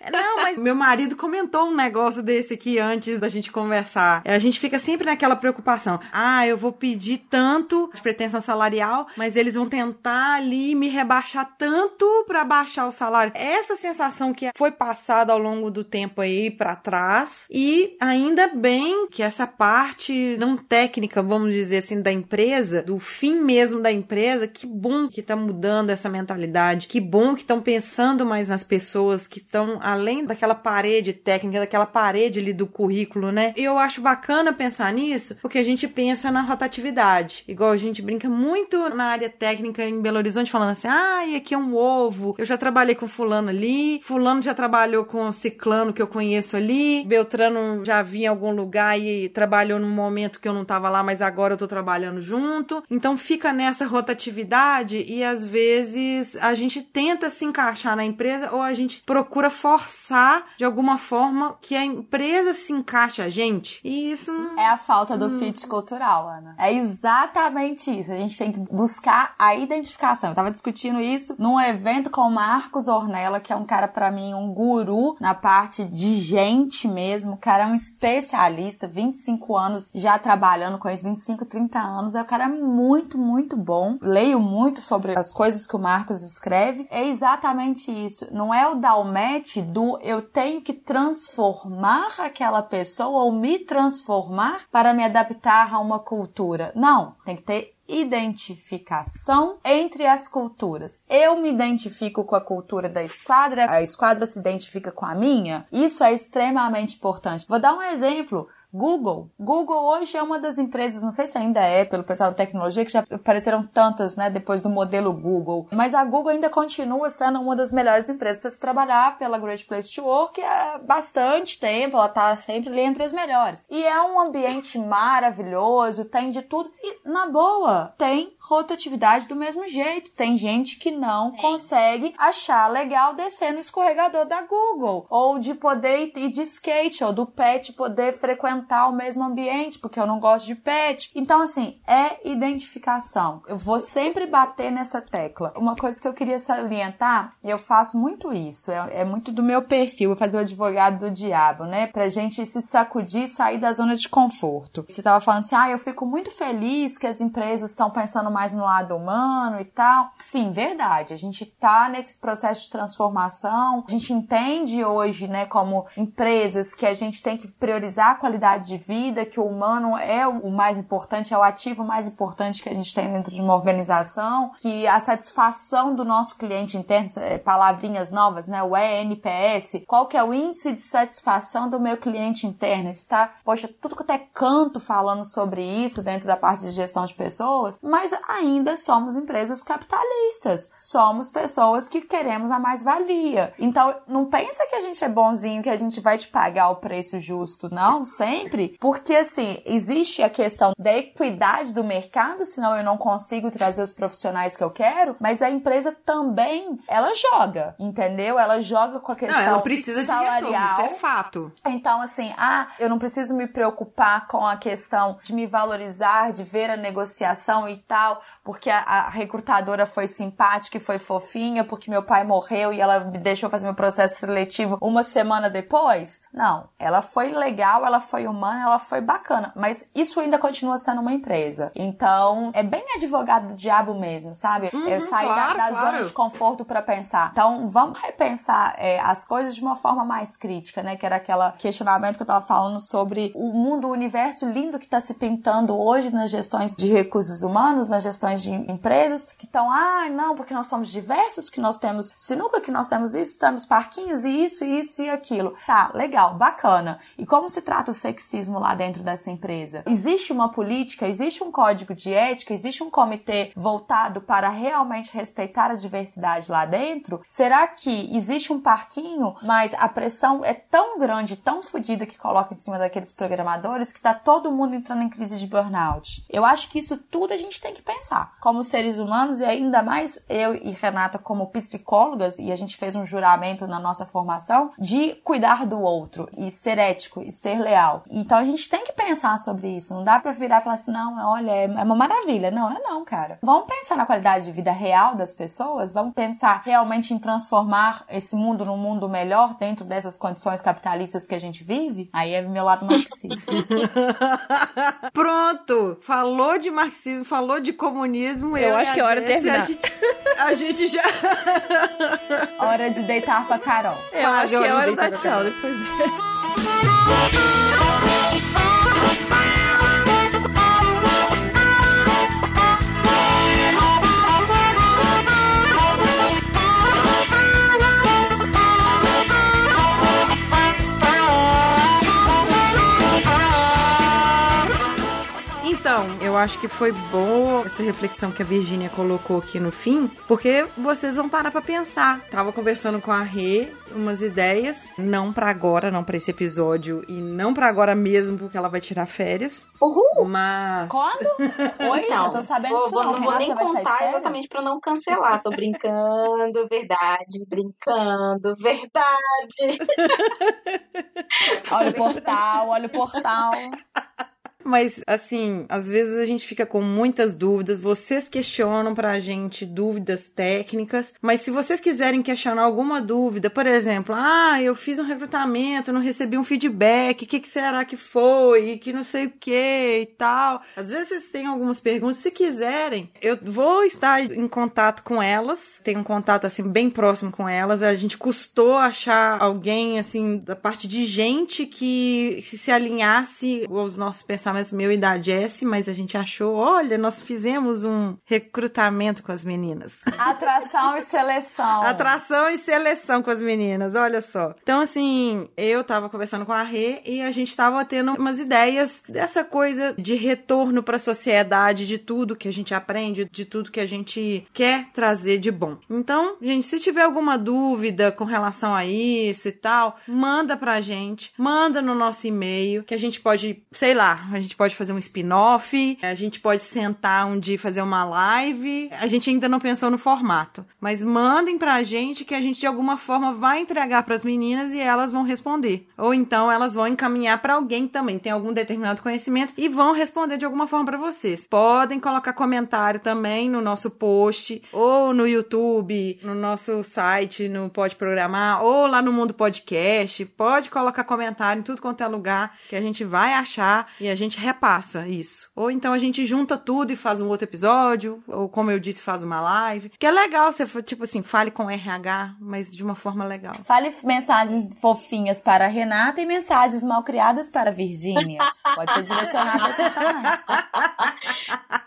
É, não, meu marido comentou um negócio desse aqui antes da gente conversar. A gente fica sempre naquela preocupação. Ah, eu vou pedir tanto de pretensão salarial, mas eles vão tentar ali me rebaixar tanto para baixar o salário. Essa sensação que foi passada ao longo do tempo aí para trás e ainda bem que essa parte não técnica, vamos dizer assim, da empresa, do fim mesmo da empresa, que bom que tá mudando essa mentalidade, que bom que estão pensando mais nas pessoas que estão além daquela parede técnica, daquela parede ali do currículo, né? E eu acho bacana pensar nisso, porque a gente pensa na rotatividade. Igual a gente brinca muito na área técnica em Belo Horizonte, falando assim: ah, e aqui é um ovo. Eu já trabalhei com fulano ali, fulano já trabalhou com ciclano que eu conheço ali, Beltrano já vi em algum lugar e trabalhou num momento que eu não tava lá, mas agora eu tô trabalhando junto. Então fica nessa rotatividade e às vezes a gente tenta se encaixar na empresa ou a gente procura forçar de alguma forma que a empresa se encaixe a gente. E isso é a falta do hum. fit cultural, Ana. É exatamente isso. A gente tem que buscar a identificação. Eu tava discutindo isso num evento com o Marcos Ornella, que é um cara para mim um guru na parte de gente mesmo. O cara é um especialista, 25 anos já trabalhando com isso, 25, 30 anos. É um cara muito, muito bom. Leio muito sobre as coisas que o Marcos escreve. É exatamente isso. Não é o dar o match do eu tenho que transformar aquela pessoa ou me transformar para me adaptar a uma cultura. Não, tem que ter identificação entre as culturas. Eu me identifico com a cultura da esquadra, a esquadra se identifica com a minha. Isso é extremamente importante. Vou dar um exemplo. Google. Google hoje é uma das empresas, não sei se ainda é pelo pessoal da tecnologia, que já apareceram tantas, né, depois do modelo Google. Mas a Google ainda continua sendo uma das melhores empresas para se trabalhar pela Great Place to Work há bastante tempo. Ela tá sempre ali entre as melhores. E é um ambiente maravilhoso, tem de tudo. E, na boa, tem rotatividade do mesmo jeito. Tem gente que não consegue achar legal descer no escorregador da Google. Ou de poder ir de skate, ou do pet poder frequentar o mesmo ambiente, porque eu não gosto de pet. Então, assim, é identificação. Eu vou sempre bater nessa tecla. Uma coisa que eu queria salientar, e eu faço muito isso, é, é muito do meu perfil, fazer o advogado do diabo, né? Pra gente se sacudir e sair da zona de conforto. Você tava falando assim, ah, eu fico muito feliz que as empresas estão pensando mais no lado humano e tal. Sim, verdade. A gente tá nesse processo de transformação. A gente entende hoje, né, como empresas que a gente tem que priorizar a qualidade de vida, que o humano é o mais importante, é o ativo mais importante que a gente tem dentro de uma organização, que a satisfação do nosso cliente interno, é, palavrinhas novas, né, o ENPS, qual que é o índice de satisfação do meu cliente interno? Está, poxa, tudo que é canto falando sobre isso dentro da parte de gestão de pessoas, mas ainda somos empresas capitalistas. Somos pessoas que queremos a mais-valia. Então, não pensa que a gente é bonzinho, que a gente vai te pagar o preço justo, não, sempre. Porque, assim, existe a questão da equidade do mercado, senão eu não consigo trazer os profissionais que eu quero, mas a empresa também, ela joga, entendeu? Ela joga com a questão Não, ela precisa salarial. de retorno, isso é fato. Então, assim, ah, eu não preciso me preocupar com a questão de me valorizar, de ver a negociação e tal, porque a, a recrutadora foi simpática e foi fofinha, porque meu pai morreu e ela me deixou fazer meu processo seletivo uma semana depois. Não, ela foi legal, ela foi humana, ela foi bacana, mas isso ainda continua sendo uma empresa. Então, é bem advogado do diabo mesmo, sabe? Uhum, é sair claro, da, da claro. zona de conforto para pensar. Então, vamos repensar é, as coisas de uma forma mais crítica, né? Que era aquele questionamento que eu tava falando sobre o mundo, o universo lindo que tá se pintando hoje nas gestões de recursos humanos, nas gestões de empresas, que estão, ah, não, porque nós somos diversos, que nós temos sinuca, que nós temos isso, temos parquinhos e isso, isso e aquilo. Tá, legal, bacana. E como se trata o sexismo lá dentro dessa empresa? Existe uma política, existe um código de ética, existe um comitê voltado para realmente respeitar a diversidade lá dentro? Será que existe um parquinho, mas a pressão é tão grande, tão fodida que coloca em cima daqueles programadores que tá todo mundo entrando em crise de burnout? Eu acho que isso tudo a gente tem que pensar. Como seres humanos, e ainda mais eu e Renata como psicólogas, e a gente fez um juramento na nossa formação, de cuidar do outro e ser ético e ser leal. Então a gente tem que pensar sobre isso. Não dá pra virar e falar assim, não, olha, é uma maravilha. Não, não é não, cara. Vamos pensar na qualidade de vida real das pessoas, vamos pensar realmente em transformar esse mundo num mundo melhor dentro dessas condições capitalistas que a gente vive. Aí é meu lado marxista. Pronto! Falou de marxismo, falou de comunismo. Eu acho e que é hora de terminar. A gente, a gente já. Hora de deitar pra Carol. Eu acho que é hora de dar tchau depois dele. Acho que foi boa essa reflexão que a Virgínia colocou aqui no fim, porque vocês vão parar pra pensar. Tava conversando com a Rê umas ideias, não pra agora, não pra esse episódio e não pra agora mesmo, porque ela vai tirar férias. Uhul! Mas Quando? Oi, Então, não tô sabendo vou, vou- não. não vou nem contar exatamente pra não cancelar. Tô brincando, verdade, brincando, verdade. Olha o portal, olha o portal. Mas, assim, às vezes a gente fica com muitas dúvidas. Vocês questionam pra gente dúvidas técnicas. Mas se vocês quiserem questionar alguma dúvida, por exemplo, ah, eu fiz um recrutamento, não recebi um feedback, o que, que será que foi? Que não sei o que e tal. Às vezes vocês têm algumas perguntas. Se quiserem, eu vou estar em contato com elas. Tenho um contato, assim, bem próximo com elas. A gente custou achar alguém, assim, da parte de gente que se, se alinhasse aos nossos pensamentos mesmo meu e da Jessie, mas a gente achou, olha, nós fizemos um recrutamento com as meninas. Atração e seleção. Atração e seleção com as meninas, olha só. Então, assim, eu tava conversando com a Rê e a gente tava tendo umas ideias dessa coisa de retorno pra sociedade, de tudo que a gente aprende, de tudo que a gente quer trazer de bom. Então, gente, se tiver alguma dúvida com relação a isso e tal, manda pra gente, manda no nosso e-mail, que a gente pode, sei lá, a gente pode fazer um spin-off, a gente pode sentar um dia e fazer uma live. A gente ainda não pensou no formato, mas mandem pra gente que a gente de alguma forma vai entregar pras meninas e elas vão responder. Ou então elas vão encaminhar pra alguém também tem algum determinado conhecimento e vão responder de alguma forma pra vocês. Podem colocar comentário também no nosso post ou no YouTube, no nosso site, no Pode Programar ou lá no Mundo Podcast. Pode colocar comentário em tudo quanto é lugar que a gente vai achar e a gente repassa isso. Ou então a gente junta tudo e faz um outro episódio, ou como eu disse, faz uma live. Que é legal você, tipo assim, fale com RH, mas de uma forma legal. Fale mensagens fofinhas para a Renata e mensagens mal criadas para a Virgínia. Pode ser direcionado a você também.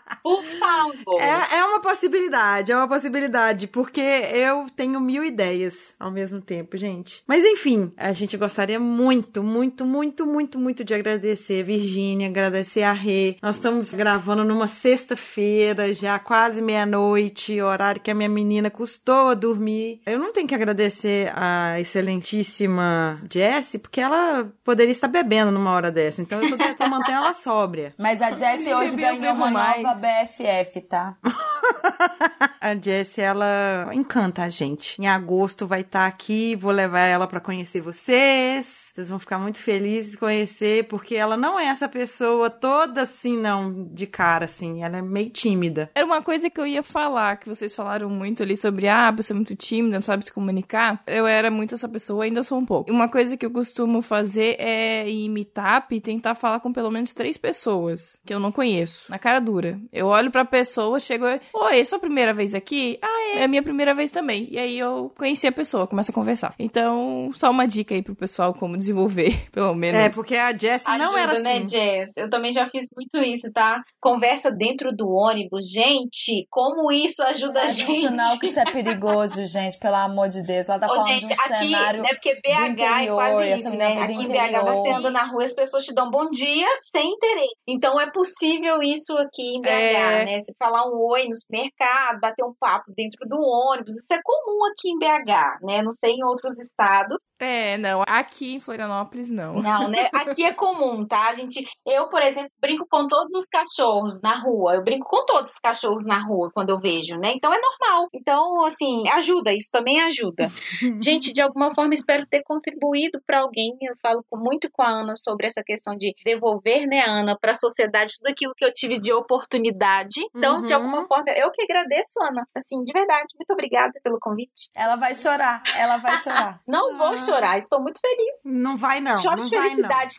Por favor. É, é uma possibilidade, é uma possibilidade, porque eu tenho mil ideias ao mesmo tempo, gente. Mas enfim, a gente gostaria muito, muito, muito, muito, muito de agradecer a Virgínia, agradecer a Rê. Nós estamos gravando numa sexta-feira, já quase meia-noite, horário que a minha menina custou a dormir. Eu não tenho que agradecer a excelentíssima Jessie, porque ela poderia estar bebendo numa hora dessa. Então eu tô, tô mantendo ela sóbria. Mas a Jessie hoje ganhou uma mais. nova BFF, tá? A Jessie, ela encanta a gente. Em agosto vai estar aqui, vou levar ela pra conhecer vocês. Vocês vão ficar muito felizes de conhecer, porque ela não é essa pessoa toda assim, não, de cara, assim. Ela é meio tímida. Era uma coisa que eu ia falar, que vocês falaram muito ali sobre, ah, a pessoa é muito tímida, não sabe se comunicar. Eu era muito essa pessoa, ainda sou um pouco. Uma coisa que eu costumo fazer é ir meetup e tentar falar com pelo menos três pessoas que eu não conheço, na cara dura. Eu olho pra pessoa, chego, oi, é sua primeira vez aqui? Ah, é, é a minha primeira vez também. E aí eu conheci a pessoa, começo a conversar. Então, só uma dica aí pro pessoal como desenvolver, pelo menos. É, porque a não Ajuda, era né, assim. Jess? Eu também já fiz muito isso, tá? Conversa dentro do ônibus. Gente, como isso ajuda a Mas gente? não que isso é perigoso, gente, pelo amor de Deus. Ela tá Ô, falando gente, de um aqui, cenário é porque BH é interior, quase essa isso, né? Aqui em BH você anda na rua, as pessoas te dão bom dia sem interesse. Então é possível isso aqui em BH, É. né? Você falar um oi no supermercado, bater um papo dentro do ônibus, isso é comum aqui em BH, né? Não sei em outros estados. É, não. Aqui em Florianópolis, não. Não, né? Aqui é comum, tá? A gente, eu, por exemplo, brinco com todos os cachorros na rua. Eu brinco com todos os cachorros na rua quando eu vejo, né? Então é normal. Então, assim, ajuda, isso também ajuda. Gente, de alguma forma espero ter contribuído para alguém. Eu falo muito com a Ana sobre essa questão de devolver, né, Ana, para a sociedade tudo aquilo que eu tive de oportunidade. Então, de Uhum. alguma forma, eu que agradeço, Ana. Assim, de verdade, muito obrigada pelo convite. Ela vai chorar, ela vai chorar. Não vou chorar, estou muito feliz. Não vai, não. Choro não de felicidade.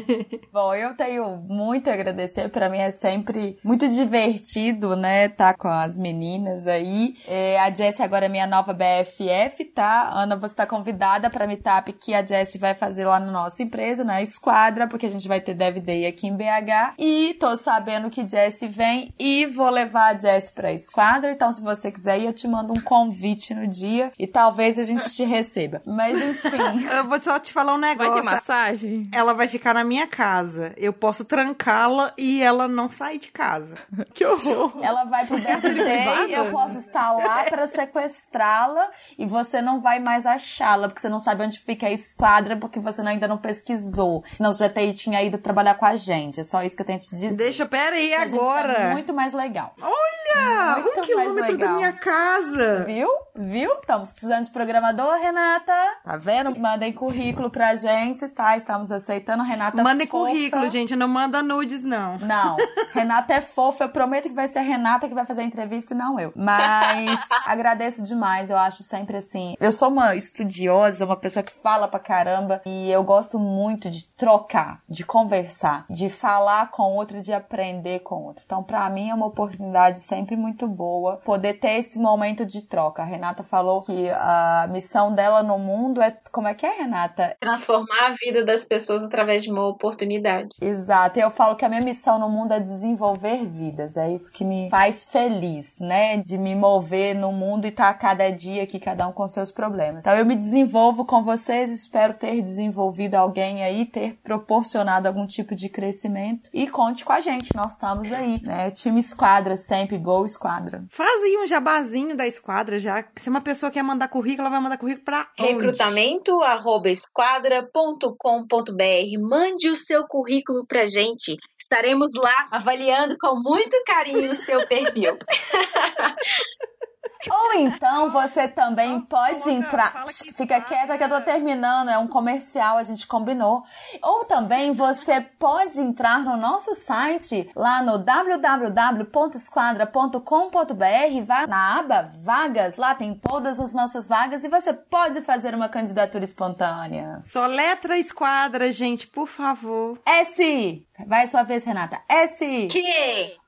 Bom, eu tenho muito a agradecer. Pra mim é sempre muito divertido, né? Tá com as meninas aí. É, a Jessie agora é minha nova BFF, tá? Ana, você tá convidada pra meetup que a Jessie vai fazer lá na nossa empresa, na Esquadra, porque a gente vai ter Dev Day aqui em BH. E tô sabendo que Jessie vem e vou levar a Jessie pra Esquadra. Então, se você quiser ir, eu te mando um convite no dia e talvez a gente te receba. Mas enfim. Eu vou só te falar um Vai negócio. ter massagem? Ela vai ficar na minha casa. Eu posso trancá-la e ela não sair de casa. Que horror. Ela vai pro privado? birthday, eu posso estar lá pra sequestrá-la e você não vai mais achá-la, porque você não sabe onde fica a esquadra, porque você ainda não pesquisou. Senão você já tinha ido trabalhar com a gente. É só isso que eu tenho que te dizer. Deixa, pera aí, A gente agora. É muito mais legal. Olha, muito um quilômetro da minha casa. Viu? Viu? Estamos precisando de programador, Renata. Tá vendo? Mandem currículo pra gente, tá? Estamos aceitando. Renata Mandem fofa. currículo, gente. Não manda nudes, não. Não, Renata é fofa. Eu prometo que vai ser a Renata que vai fazer a entrevista e não eu. Mas agradeço demais. Eu acho sempre assim. Eu sou uma estudiosa, uma pessoa que fala pra caramba. E eu gosto muito de trocar, de conversar, de falar com outra, de aprender com outra. Então, pra mim, é uma oportunidade sempre muito boa poder ter esse momento de troca. A Renata falou que a missão dela no mundo é. Como é que é, Renata? Transformar a vida das pessoas através de uma oportunidade. Exato. E eu falo que a minha missão no mundo é desenvolver vidas. É isso que me faz feliz, né? De me mover no mundo e estar tá cada dia aqui, cada um com seus problemas. Então eu me desenvolvo com vocês, espero ter desenvolvido alguém aí, ter proporcionado algum tipo de crescimento. E conte com a gente, nós estamos aí, né? Time Esquadra sempre, Gol Esquadra. Faz aí um jabazinho da esquadra já. Se uma pessoa quer mandar currículo, ela vai mandar currículo pra onde? Recrutamento arroba esquadra.com.br. Mande o seu currículo pra gente. Estaremos lá avaliando com muito carinho o seu perfil. Ou então você também pode entrar. que Fica quieta que eu tô terminando, é um comercial, a gente combinou. Ou também você pode entrar no nosso site, lá no www.esquadra.com.br, vai na aba Vagas, lá tem todas as nossas vagas e você pode fazer uma candidatura espontânea. Só letra esquadra, gente, por favor. S. Vai sua vez, Renata. S. Q,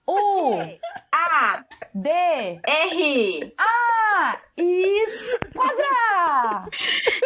U. A, D. R. A. Esquadra!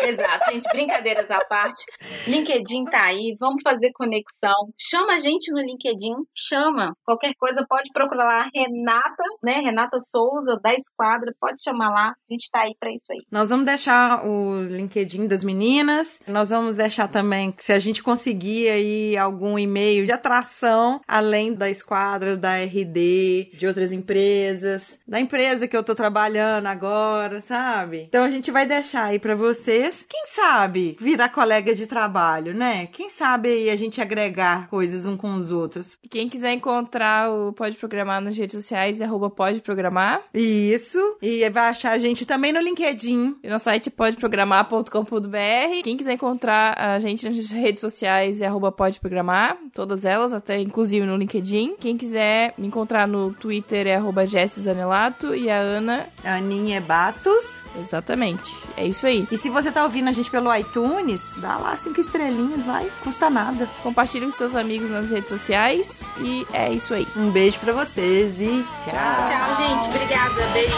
Exato, gente, brincadeiras à parte. LinkedIn tá aí, vamos fazer conexão. Chama a gente no LinkedIn, chama. Qualquer coisa pode procurar lá Renata, né? Renata Souza da Esquadra, pode chamar lá. A gente tá aí pra isso aí. Nós vamos deixar o LinkedIn das meninas. Nós vamos deixar também, se a gente conseguir aí algum e-mail de atração, além da esquadra, da RD, de outras empresas, da empresa que eu tô trabalhando agora, sabe? Então a gente vai deixar aí pra vocês. Quem sabe virar colega de trabalho, né? Quem sabe aí a gente agregar coisas um com os outros. Quem quiser encontrar o Pode Programar nas redes sociais, é arroba Pode Programar. Isso. E vai achar a gente também no LinkedIn. E no site podeprogramar.com.br. Quem quiser encontrar a gente nas redes sociais é arroba Pode Programar, todas elas, até inclusive no LinkedIn. Quem quiser me encontrar no Twitter é arroba Zanelato e a Ana, Aninha Bastos. exatamente. É isso aí. E se você tá ouvindo a gente pelo iTunes, dá lá cinco estrelinhas, vai, custa nada. Compartilhe com seus amigos nas redes sociais e é isso aí. Um beijo pra vocês e tchau. Tchau, gente. Obrigada. Beijo.